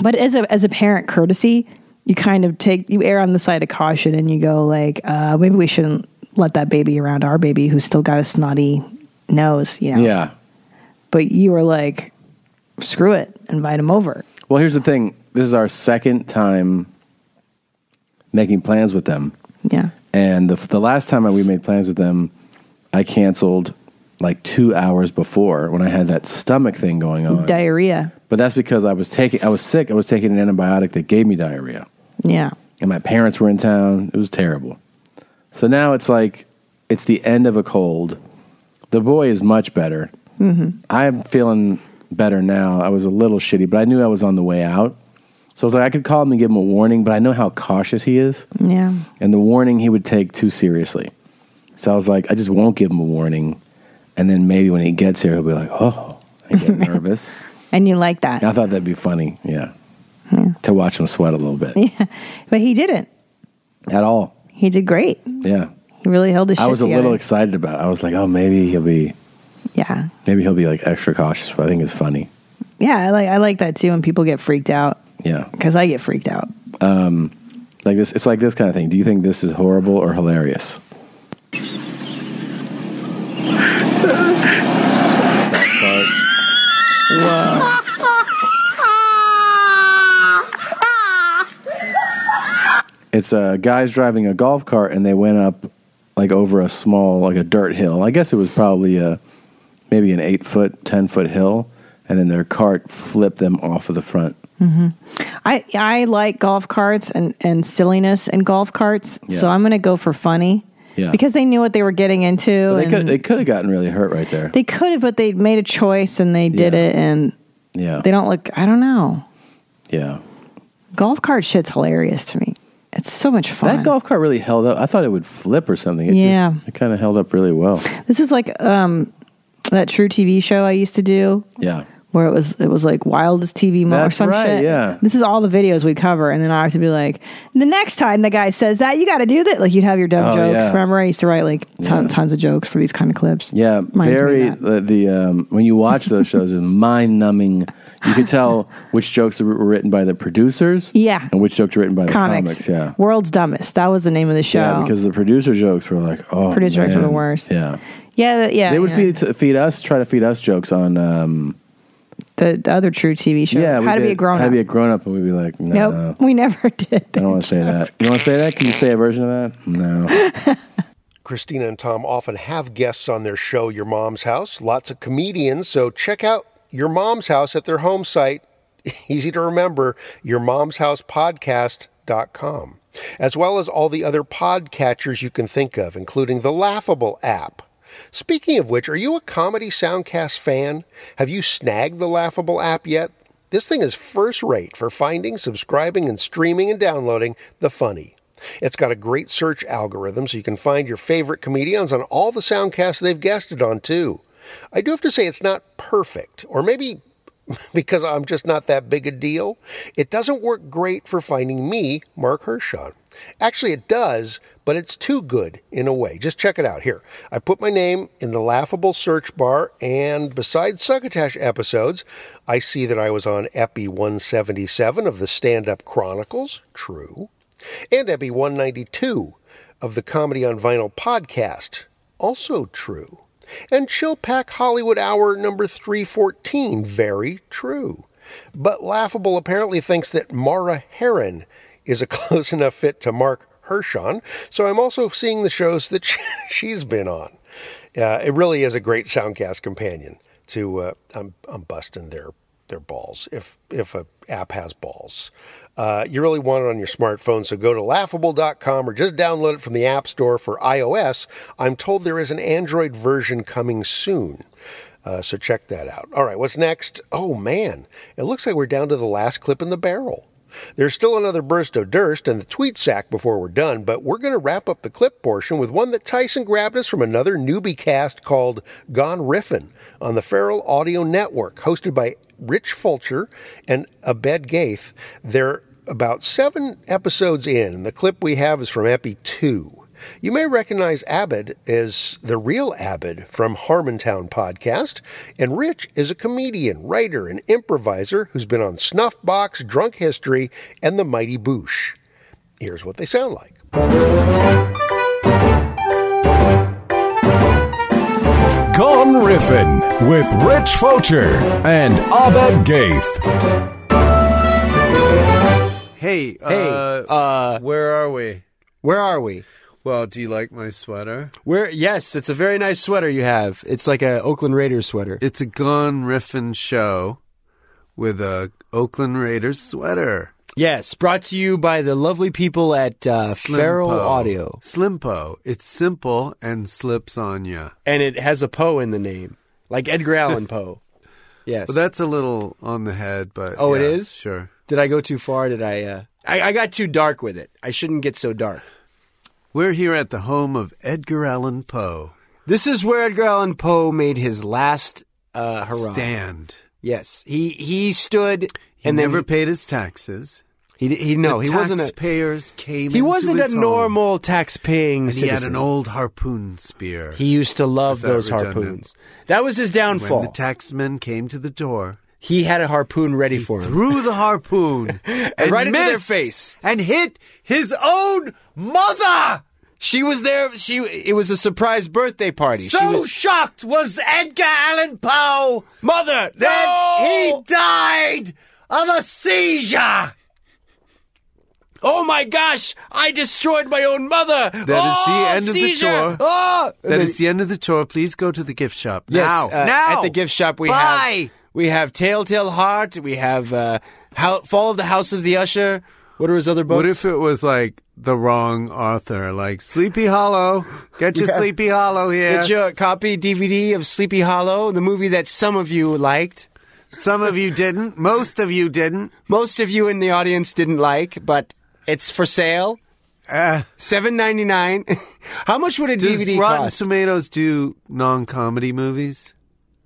But as a as a parent courtesy, you kind of take you err on the side of caution and you go like, uh, maybe we shouldn't let that baby around our baby who's still got a snotty nose, you know. Yeah. But you were like, screw it, invite him over. Well, here's the thing. This is our second time making plans with them. Yeah. And the the last time we made plans with them, I canceled like two hours before when I had that stomach thing going on. Diarrhea. But that's because I was taking I was sick. I was taking an antibiotic that gave me diarrhea. Yeah. And my parents were in town. It was terrible. So now it's like it's the end of a cold. The boy is much better. Mm-hmm. I'm feeling better now. I was a little shitty, but I knew I was on the way out. So I was like, I could call him and give him a warning, but I know how cautious he is. Yeah. And the warning he would take too seriously. So I was like, I just won't give him a warning. And then maybe when he gets here, he'll be like, oh, I get nervous. And you like that. I thought that'd be funny. Yeah. To watch him sweat a little bit. Yeah. But he didn't. At all. He did great. Yeah. He really held his shit I was a little excited about it. I was like, oh, maybe he'll be, Yeah. maybe he'll be like extra cautious, but I think it's funny. Yeah, I like I like that too when people get freaked out. Yeah. Because I get freaked out. Um, like this, it's like this kind of thing. Do you think this is horrible or hilarious? It's uh, guys driving a golf cart and they went up like over a small, like a dirt hill. I guess it was probably a maybe an eight foot, ten foot hill, and then their cart flipped them off of the front. hmm I I like golf carts and and silliness in golf carts, so I'm going to go for funny. Yeah. Because they knew what they were getting into. Well, they could they could have gotten really hurt right there. they could have, but they made a choice and they did it, and Yeah, they don't look. I don't know. yeah. Golf cart shit's hilarious to me. It's so much fun. That golf cart really held up. I thought it would flip or something. It Yeah. just, it kind of held up really well. This is like um that truTV show I used to do. Yeah. where it was it was like wildest TV mo or That's some right, shit. yeah. This is all the videos we cover, and then I have to be like, the next time the guy says that, you got to do that. Like you'd have your dumb Oh, jokes. yeah. Remember, I used to write like ton, tons of jokes for these kind of clips. Yeah, Reminds me of very that. the, the um, when you watch those shows, it's mind numbing. You can tell which jokes were written by the producers, Yeah. and which jokes were written by the Comics. comics. Yeah, World's Dumbest. That was the name of the show. yeah, because the producer jokes were like, oh, Producer jokes were the worst. Yeah, yeah, yeah. they would yeah. feed feed us, try to feed us jokes on. Um, the, the other truTV show. yeah, we How to be a grown up. How up. to be a grown up, and we'd be like, no, Nope, we never did. I don't want to say that. You want to say that? Can you say a version of that? No. Christina and Tom often have guests on their show, Your Mom's House. Lots of comedians, so check out Your Mom's House at their home site. Easy to remember, yourmomshousepodcast.com, as well as all the other podcatchers you can think of, including the Laughable app. Speaking of which, are you a Comedy Soundcast fan? Have you snagged the Laughable app yet? This thing is first rate for finding, subscribing, and streaming and downloading the funny. It's got a great search algorithm so you can find your favorite comedians on all the soundcasts they've guested on, too. I do have to say it's not perfect, or maybe because I'm just not that big a deal, it doesn't work great for finding me, Mark Hershon. Actually, it does, but it's too good in a way. Just check it out. Here, I put my name in the laughable search bar, and besides Succotash episodes, I see that I was on Epi 177 of the Stand Up Chronicles. True. And Epi 192 of the Comedy on Vinyl podcast. Also true. And Chill Pack Hollywood Hour number 314. Very true. But Laughable apparently thinks that Mara Heron is a close enough fit to Mark Hershon, so I'm also seeing the shows that she's been on. Uh, it really is a great Soundcast companion. To uh, I'm I'm busting their their balls if if a app has balls. Uh, you really want it on your smartphone, so go to laughable.com or just download it from the App Store for iOS. I'm told there is an Android version coming soon. Uh, so check that out. All right, what's next? Oh man, it looks like we're down to the last clip in the barrel. There's still another burst of Durst and the tweet sack before we're done, but we're going to wrap up the clip portion with one that Tyson grabbed us from another newbie cast called Gone Riffin' on the Feral Audio Network, hosted by Rich Fulcher and Abed Gheith. They're about seven episodes in, and the clip we have is from Epi 2. You may recognize Abed as the real Abed from Harmontown podcast, and Rich is a comedian, writer, and improviser who's been on Snuffbox, Drunk History, and The Mighty Boosh. Here's what they sound like. Gone Riffin' with Rich Fulcher and Abed Gheith. Hey, Hey, uh, uh, where are we? Where are we? Well, do you like my sweater? Where? Yes, it's a very nice sweater you have. It's like a Oakland Raiders sweater. It's a Gone Riffin' show with a Oakland Raiders sweater. Yes, brought to you by the lovely people at uh, Feral Audio, Slimpo. It's simple and slips on you. and it has a Poe in the name, like Edgar Allan Poe. Yes. Well, that's a little on the head, but oh, it yeah, is. Sure. Did I go too far? Did I? Uh, I, I got too dark with it. I shouldn't get so dark. We're here at the home of Edgar Allan Poe. This is where Edgar Allan Poe made his last uh, hurrah. Stand. Yes, he he stood He and never then paid his taxes. he he no The he wasn't a taxpayers came. he into wasn't a his home, normal tax-paying And he had an old harpoon spear. He used to love Was that those redundant? harpoons. That was his downfall. When the taxmen came to the door, he had a harpoon ready for him. threw the harpoon and, right into their face. and hit his own mother. She was there. She it was a surprise birthday party. So she was, shocked was Edgar Allan Poe mother that no! he died of a seizure. Oh my gosh! I destroyed my own mother. That is oh, the end of the seizure! tour. Oh! That is the end of the tour. Please go to the gift shop Yes, now. uh, now at the gift shop we Buy. have we have Telltale Heart. We have uh, How, Fall of the House of the Usher. What are his other books? What if it was like the wrong author, like Sleepy Hollow? Get your Yeah. Sleepy Hollow here. Get your copy DVD of Sleepy Hollow, the movie that some of you liked. Some of you didn't. Most of you didn't. Most of you in the audience didn't like, but it's for sale. Uh, Seven ninety nine. How much would a does DVD Rotten cost? Tomatoes do non-comedy movies?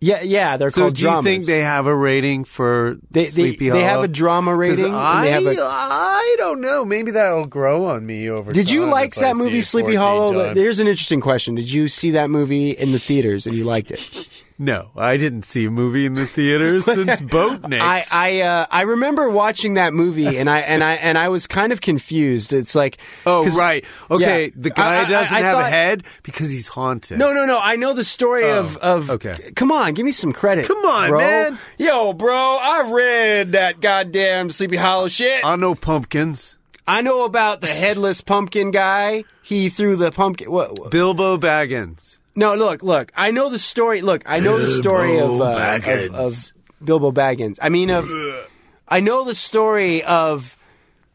Yeah, yeah, they're so called do you think they have a rating for They- they- Sleepy they Hollow? have a drama rating, and I, they have a- I don't know. Maybe that'll grow on me over time. Did you time like if I that see movie, it Sleepy 14 Hollow? times. Here's an interesting question. Did you see that movie in the theaters and you liked it? No, I didn't see a movie in the theaters since Boatniks. I I uh, I remember watching that movie and I and I and I was kind of confused. It's like oh right, okay. yeah, the guy I- doesn't I have a head because he's haunted. No, no, no. I know the story Oh, of of. okay. Come on, give me some credit. Come on, bro. man. Yo, bro, I read that goddamn Sleepy Hollow shit. I know pumpkins. I know about the headless pumpkin guy. He threw the pumpkin. What? what- Bilbo Baggins. No, look, look. I know the story. Look, I know the story of, uh, of of Bilbo Baggins. I mean, of I know the story of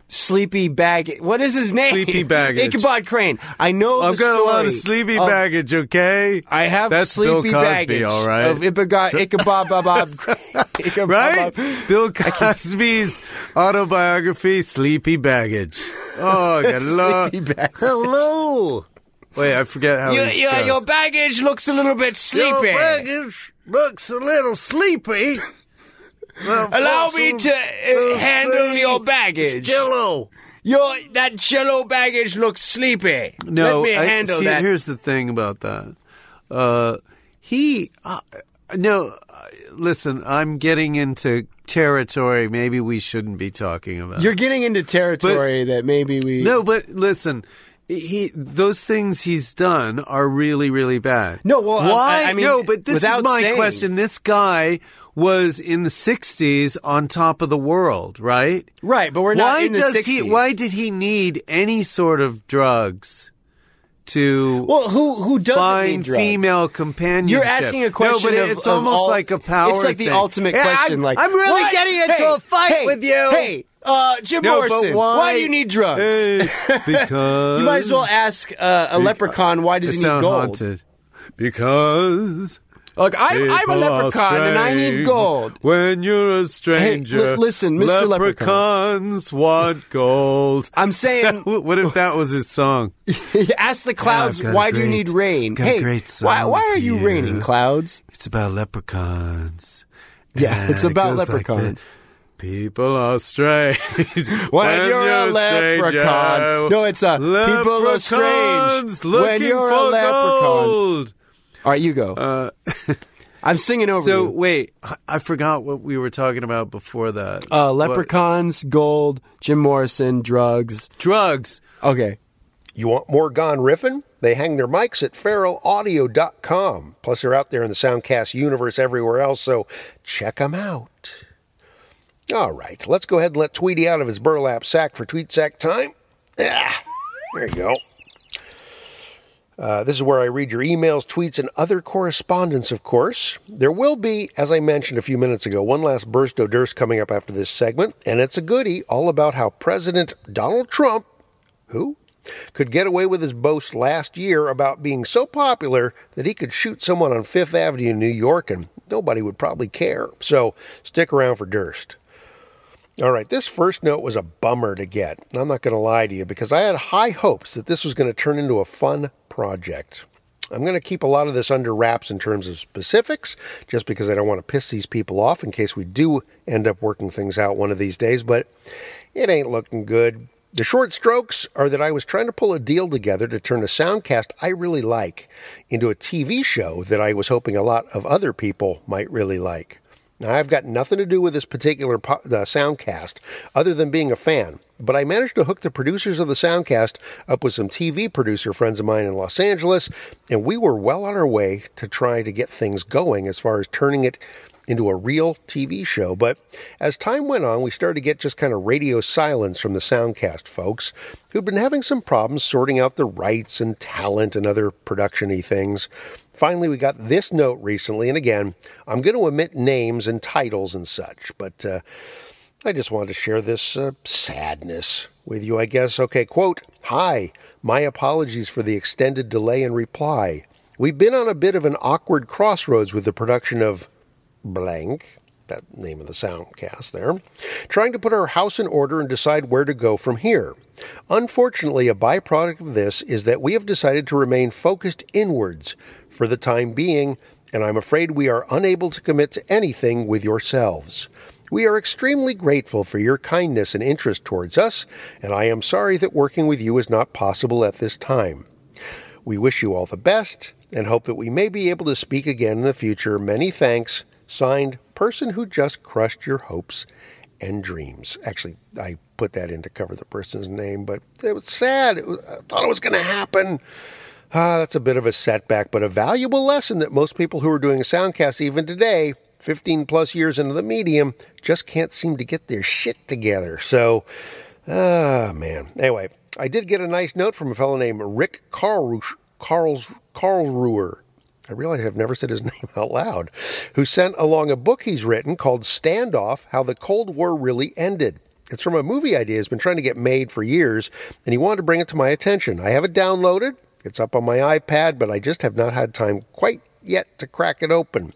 Sleepy Bag. What is his name? Sleepy Baggage. Ichabod Crane. I know. I've the got a lot of sleepy of- baggage, okay? I have That's sleepy Bill Cosby, baggage all right. of Ichabod Ichabod Bob Ichabod right? Bob- Bill Cosby's autobiography, Sleepy Baggage. Oh, I got a lot. Baggage. Hello. Wait, I forget how Your, your, your baggage looks a little bit sleepy. Your baggage looks a little sleepy. Well, Allow me to uh, handle your baggage. Jello. Your that Jello baggage looks sleepy. No, Let me I- handle see, that. Here's the thing about that. Uh, he, uh, no, uh, listen, I'm getting into territory maybe we shouldn't be talking about. You're getting into territory that maybe we. no, but listen. He those things he's done are really really bad. No, well, why? I mean, no, but this is my saying- question. This guy was in the '60s on top of the world, right? Right, but we're not why in the does 60s. he? Why did he need any sort of drugs to? Well, who who doesn't find female companionship? You're asking a question No, but of- it's of almost all- like a power. It's like the ultimate Yeah, question. I'm, like I'm really what? getting into Hey, a fight hey, with you. Hey, uh, Jim No, Morrison, why- do you need drugs? Hey, because you might as well ask uh, a leprechaun why does he need gold. haunted. Because Look, I'm, I'm a leprechaun and I need gold. When you're a stranger, li- listen, Mr. Leprechaun. leprechauns want gold. I'm saying, what if that was his song? ask the clouds Yeah, I've got a why do you need rain? hey, great why song why are you you. raining, clouds? It's about leprechauns. Yeah, it's about like leprechauns. this. People are strange. When, you're, a leprechaun. No, it's a people are strange. When you're a leprechaun. gold. All right, you go. Uh, I'm singing over so you. wait, I- I forgot what we were talking about before that. Uh, What- leprechauns, gold, Jim Morrison, drugs. drugs. Okay. You want more Gone Riffin'? They hang their mics at feralaudio.com. Plus, they're out there in the Soundcast universe everywhere else, so check them out. All right, let's go ahead and let Tweety out of his burlap sack for tweet sack time. Ah, there you go. Uh, this is where I read your emails, tweets, and other correspondence, of course. There will be, as I mentioned a few minutes ago, one last burst of durst coming up after this segment, and it's a goodie all about how President Donald Trump, who could get away with his boast last year about being so popular that he could shoot someone on Fifth Avenue in New York and nobody would probably care. So stick around for Durst. All right, this first note was a bummer to get. I'm not going to lie to you because I had high hopes that this was going to turn into a fun project. I'm going to keep a lot of this under wraps in terms of specifics, just because I don't want to piss these people off in case we do end up working things out one of these days, but it ain't looking good. The short strokes are that I was trying to pull a deal together to turn a soundcast I really like into a TV show that I was hoping a lot of other people might really like. Now, I've got nothing to do with this particular po- soundcast other than being a fan, but I managed to hook the producers of the soundcast up with some TV producer friends of mine in Los Angeles, and we were well on our way to try to get things going as far as turning it into a real TV show. But as time went on, we started to get just kind of radio silence from the Soundcast folks who'd been having some problems sorting out the rights and talent and other production y things. Finally, we got this note recently, and again, I'm going to omit names and titles and such, but uh, I just wanted to share this uh, sadness with you, I guess. Okay, quote Hi, my apologies for the extended delay in reply. We've been on a bit of an awkward crossroads with the production of blank, that name of the soundcast there, trying to put our house in order and decide where to go from here. Unfortunately, a byproduct of this is that we have decided to remain focused inwards for the time being, and I'm afraid we are unable to commit to anything with yourselves. We are extremely grateful for your kindness and interest towards us, and I am sorry that working with you is not possible at this time. We wish you all the best and hope that we may be able to speak again in the future. Many thanks. Signed, person who just crushed your hopes and dreams. Actually, I put that in to cover the person's name, but it was sad. It was, I thought it was going to happen. Ah, that's a bit of a setback, but a valuable lesson that most people who are doing soundcasts even today, 15 plus years into the medium, just can't seem to get their shit together. So, ah, man. Anyway, I did get a nice note from a fellow named Rick Carls, Carls, Carlsruher. I realize I've never said his name out loud, who sent along a book he's written called Standoff How the Cold War Really Ended. It's from a movie idea he's been trying to get made for years, and he wanted to bring it to my attention. I have it downloaded. It's up on my iPad, but I just have not had time quite yet to crack it open.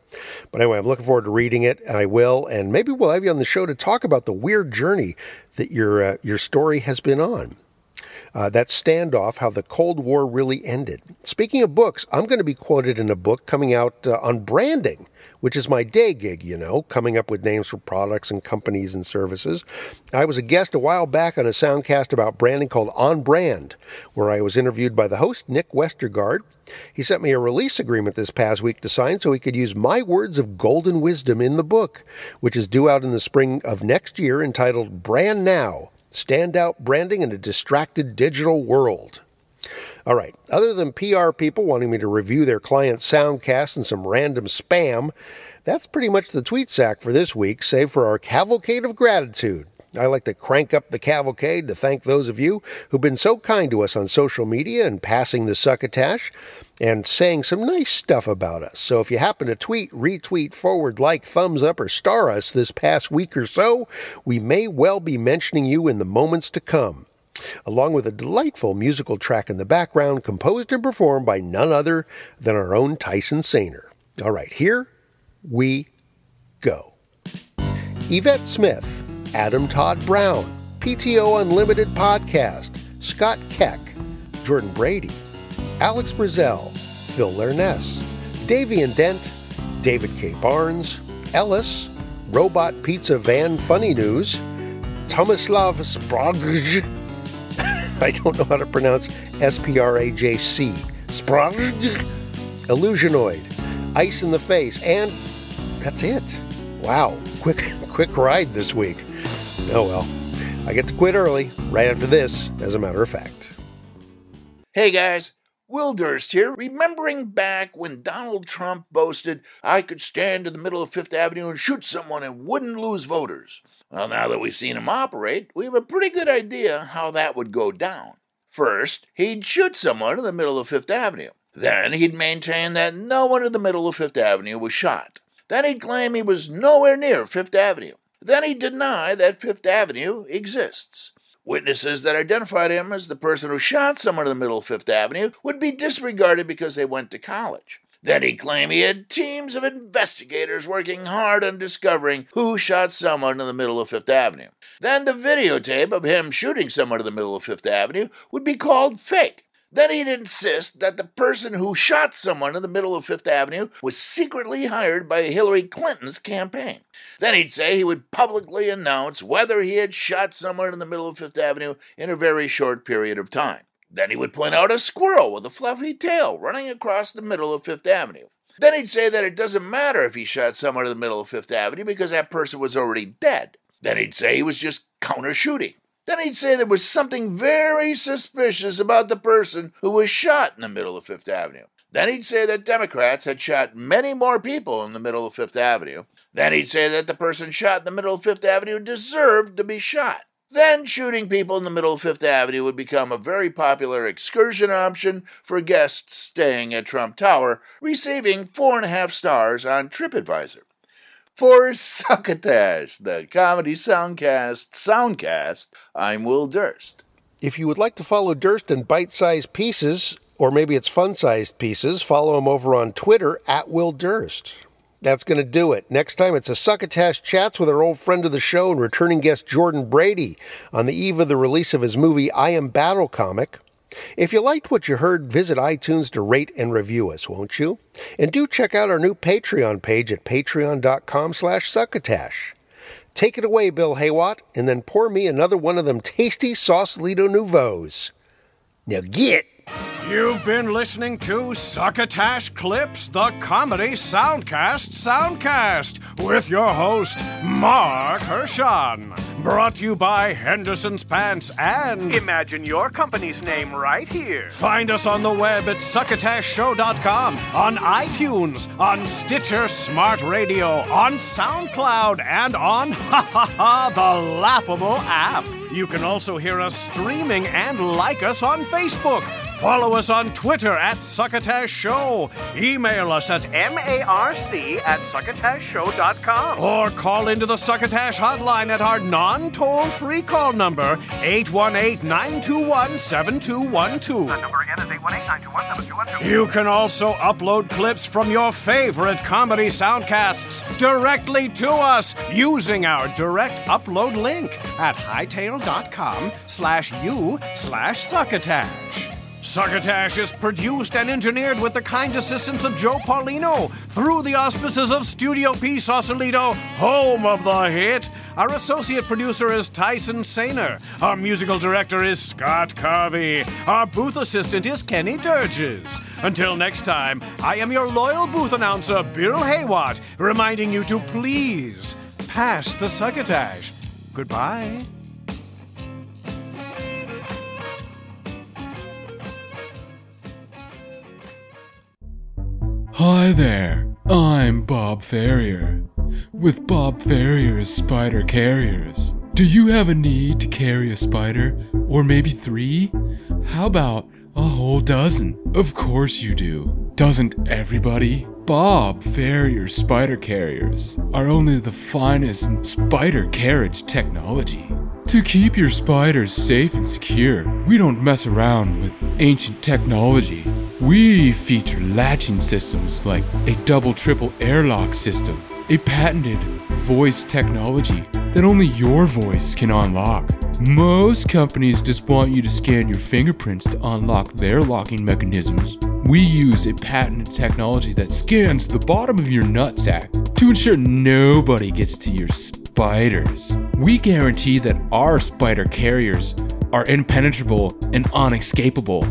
But anyway, I'm looking forward to reading it. I will, and maybe we'll have you on the show to talk about the weird journey that your uh, your story has been on. Uh, that standoff, how the Cold War really ended. Speaking of books, I'm going to be quoted in a book coming out uh, on branding, which is my day gig, you know, coming up with names for products and companies and services. I was a guest a while back on a soundcast about branding called On Brand, where I was interviewed by the host, Nick Westergaard. He sent me a release agreement this past week to sign so he could use my words of golden wisdom in the book, which is due out in the spring of next year entitled Brand Now Standout Branding in a Distracted Digital World. All right, other than PR people wanting me to review their client soundcast and some random spam, that's pretty much the tweet sack for this week, save for our cavalcade of gratitude. I like to crank up the cavalcade to thank those of you who've been so kind to us on social media and passing the succotash and saying some nice stuff about us. So if you happen to tweet, retweet, forward, like, thumbs up, or star us this past week or so, we may well be mentioning you in the moments to come. Along with a delightful musical track in the background, composed and performed by none other than our own Tyson Sainer. All right, here we go. Yvette Smith, Adam Todd Brown, PTO Unlimited Podcast, Scott Keck, Jordan Brady, Alex Brazell, Phil Lerness, Davian Dent, David K. Barnes, Ellis, Robot Pizza Van Funny News, Tomislav Spragj, I don't know how to pronounce S P R A J C, Spragj, Illusionoid, Ice in the Face, and that's it. Wow, quick, quick ride this week. Oh well, I get to quit early, right after this, as a matter of fact. Hey guys, Will Durst here, remembering back when Donald Trump boasted I could stand in the middle of Fifth Avenue and shoot someone and wouldn't lose voters. Well, now that we've seen him operate, we have a pretty good idea how that would go down. First, he'd shoot someone in the middle of Fifth Avenue. Then he'd maintain that no one in the middle of Fifth Avenue was shot. Then he'd claim he was nowhere near Fifth Avenue. Then he'd deny that Fifth Avenue exists. Witnesses that identified him as the person who shot someone in the middle of Fifth Avenue would be disregarded because they went to college. Then he'd claim he had teams of investigators working hard on discovering who shot someone in the middle of Fifth Avenue. Then the videotape of him shooting someone in the middle of Fifth Avenue would be called fake. Then he'd insist that the person who shot someone in the middle of Fifth Avenue was secretly hired by Hillary Clinton's campaign. Then he'd say he would publicly announce whether he had shot someone in the middle of Fifth Avenue in a very short period of time. Then he would point out a squirrel with a fluffy tail running across the middle of Fifth Avenue. Then he'd say that it doesn't matter if he shot someone in the middle of Fifth Avenue because that person was already dead. Then he'd say he was just counter shooting. Then he'd say there was something very suspicious about the person who was shot in the middle of Fifth Avenue. Then he'd say that Democrats had shot many more people in the middle of Fifth Avenue. Then he'd say that the person shot in the middle of Fifth Avenue deserved to be shot. Then shooting people in the middle of Fifth Avenue would become a very popular excursion option for guests staying at Trump Tower, receiving four and a half stars on TripAdvisor. For Succotash, the comedy soundcast soundcast, I'm Will Durst. If you would like to follow Durst in bite sized pieces, or maybe it's fun sized pieces, follow him over on Twitter at Will Durst. That's going to do it. Next time, it's a Succotash Chats with our old friend of the show and returning guest Jordan Brady on the eve of the release of his movie I Am Battle comic. If you liked what you heard, visit iTunes to rate and review us, won't you? And do check out our new Patreon page at patreon.com slash succotash. Take it away, Bill Haywatt, and then pour me another one of them tasty Sausalito Nouveaux. Now get! You've been listening to Succotash Clips, the comedy soundcast soundcast, with your host, Marc Hershon. Brought to you by Henderson's Pants and Imagine your company's name right here. Find us on the web at succotashshow.com, on iTunes, on Stitcher Smart Radio, on SoundCloud, and on Ha Ha Ha, the laughable app. You can also hear us streaming and like us on Facebook. Follow us on Twitter at Succotash Show. Email us at marc at succotashshow.com. Or call into the Succotash hotline at our non toll free call number, 818 921 7212. That number again is 818 921 7212. You can also upload clips from your favorite comedy soundcasts directly to us using our direct upload link at hightail.com slash u slash succotash. Succotash is produced and engineered with the kind assistance of Joe Paulino through the auspices of Studio P Sausalito, home of the hit. Our associate producer is Tyson Sainer. Our musical director is Scott Carvey. Our booth assistant is Kenny Durges. Until next time, I am your loyal booth announcer, Bill Haywatt, reminding you to please pass the succotash. Goodbye. Hi there, I'm Bob Ferrier with Bob Ferrier's Spider Carriers. Do you have a need to carry a spider? Or maybe three? How about a whole dozen? Of course you do. Doesn't everybody? Bob Ferrier's Spider Carriers are only the finest in spider carriage technology. To keep your spiders safe and secure, we don't mess around with ancient technology. We feature latching systems like a double triple airlock system, a patented voice technology that only your voice can unlock. Most companies just want you to scan your fingerprints to unlock their locking mechanisms. We use a patented technology that scans the bottom of your nutsack to ensure nobody gets to your spiders. We guarantee that our spider carriers are impenetrable and unescapable.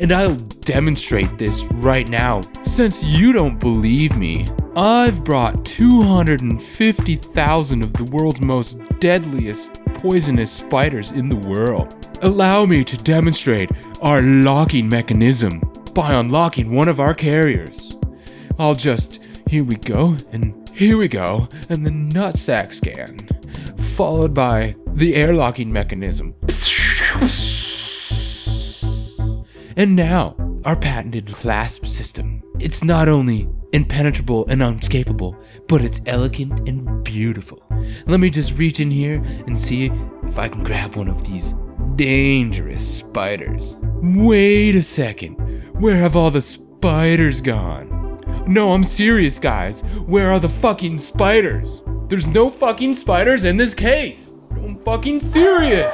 And I'll demonstrate this right now. Since you don't believe me, I've brought 250,000 of the world's most deadliest poisonous spiders in the world. Allow me to demonstrate our locking mechanism by unlocking one of our carriers. I'll just, here we go, and here we go, and the nutsack scan, followed by the air locking mechanism. And now, our patented clasp system. It's not only impenetrable and unescapable, but it's elegant and beautiful. Let me just reach in here and see if I can grab one of these dangerous spiders. Wait a second. Where have all the spiders gone? No, I'm serious, guys. Where are the fucking spiders? There's no fucking spiders in this case. I'm fucking serious.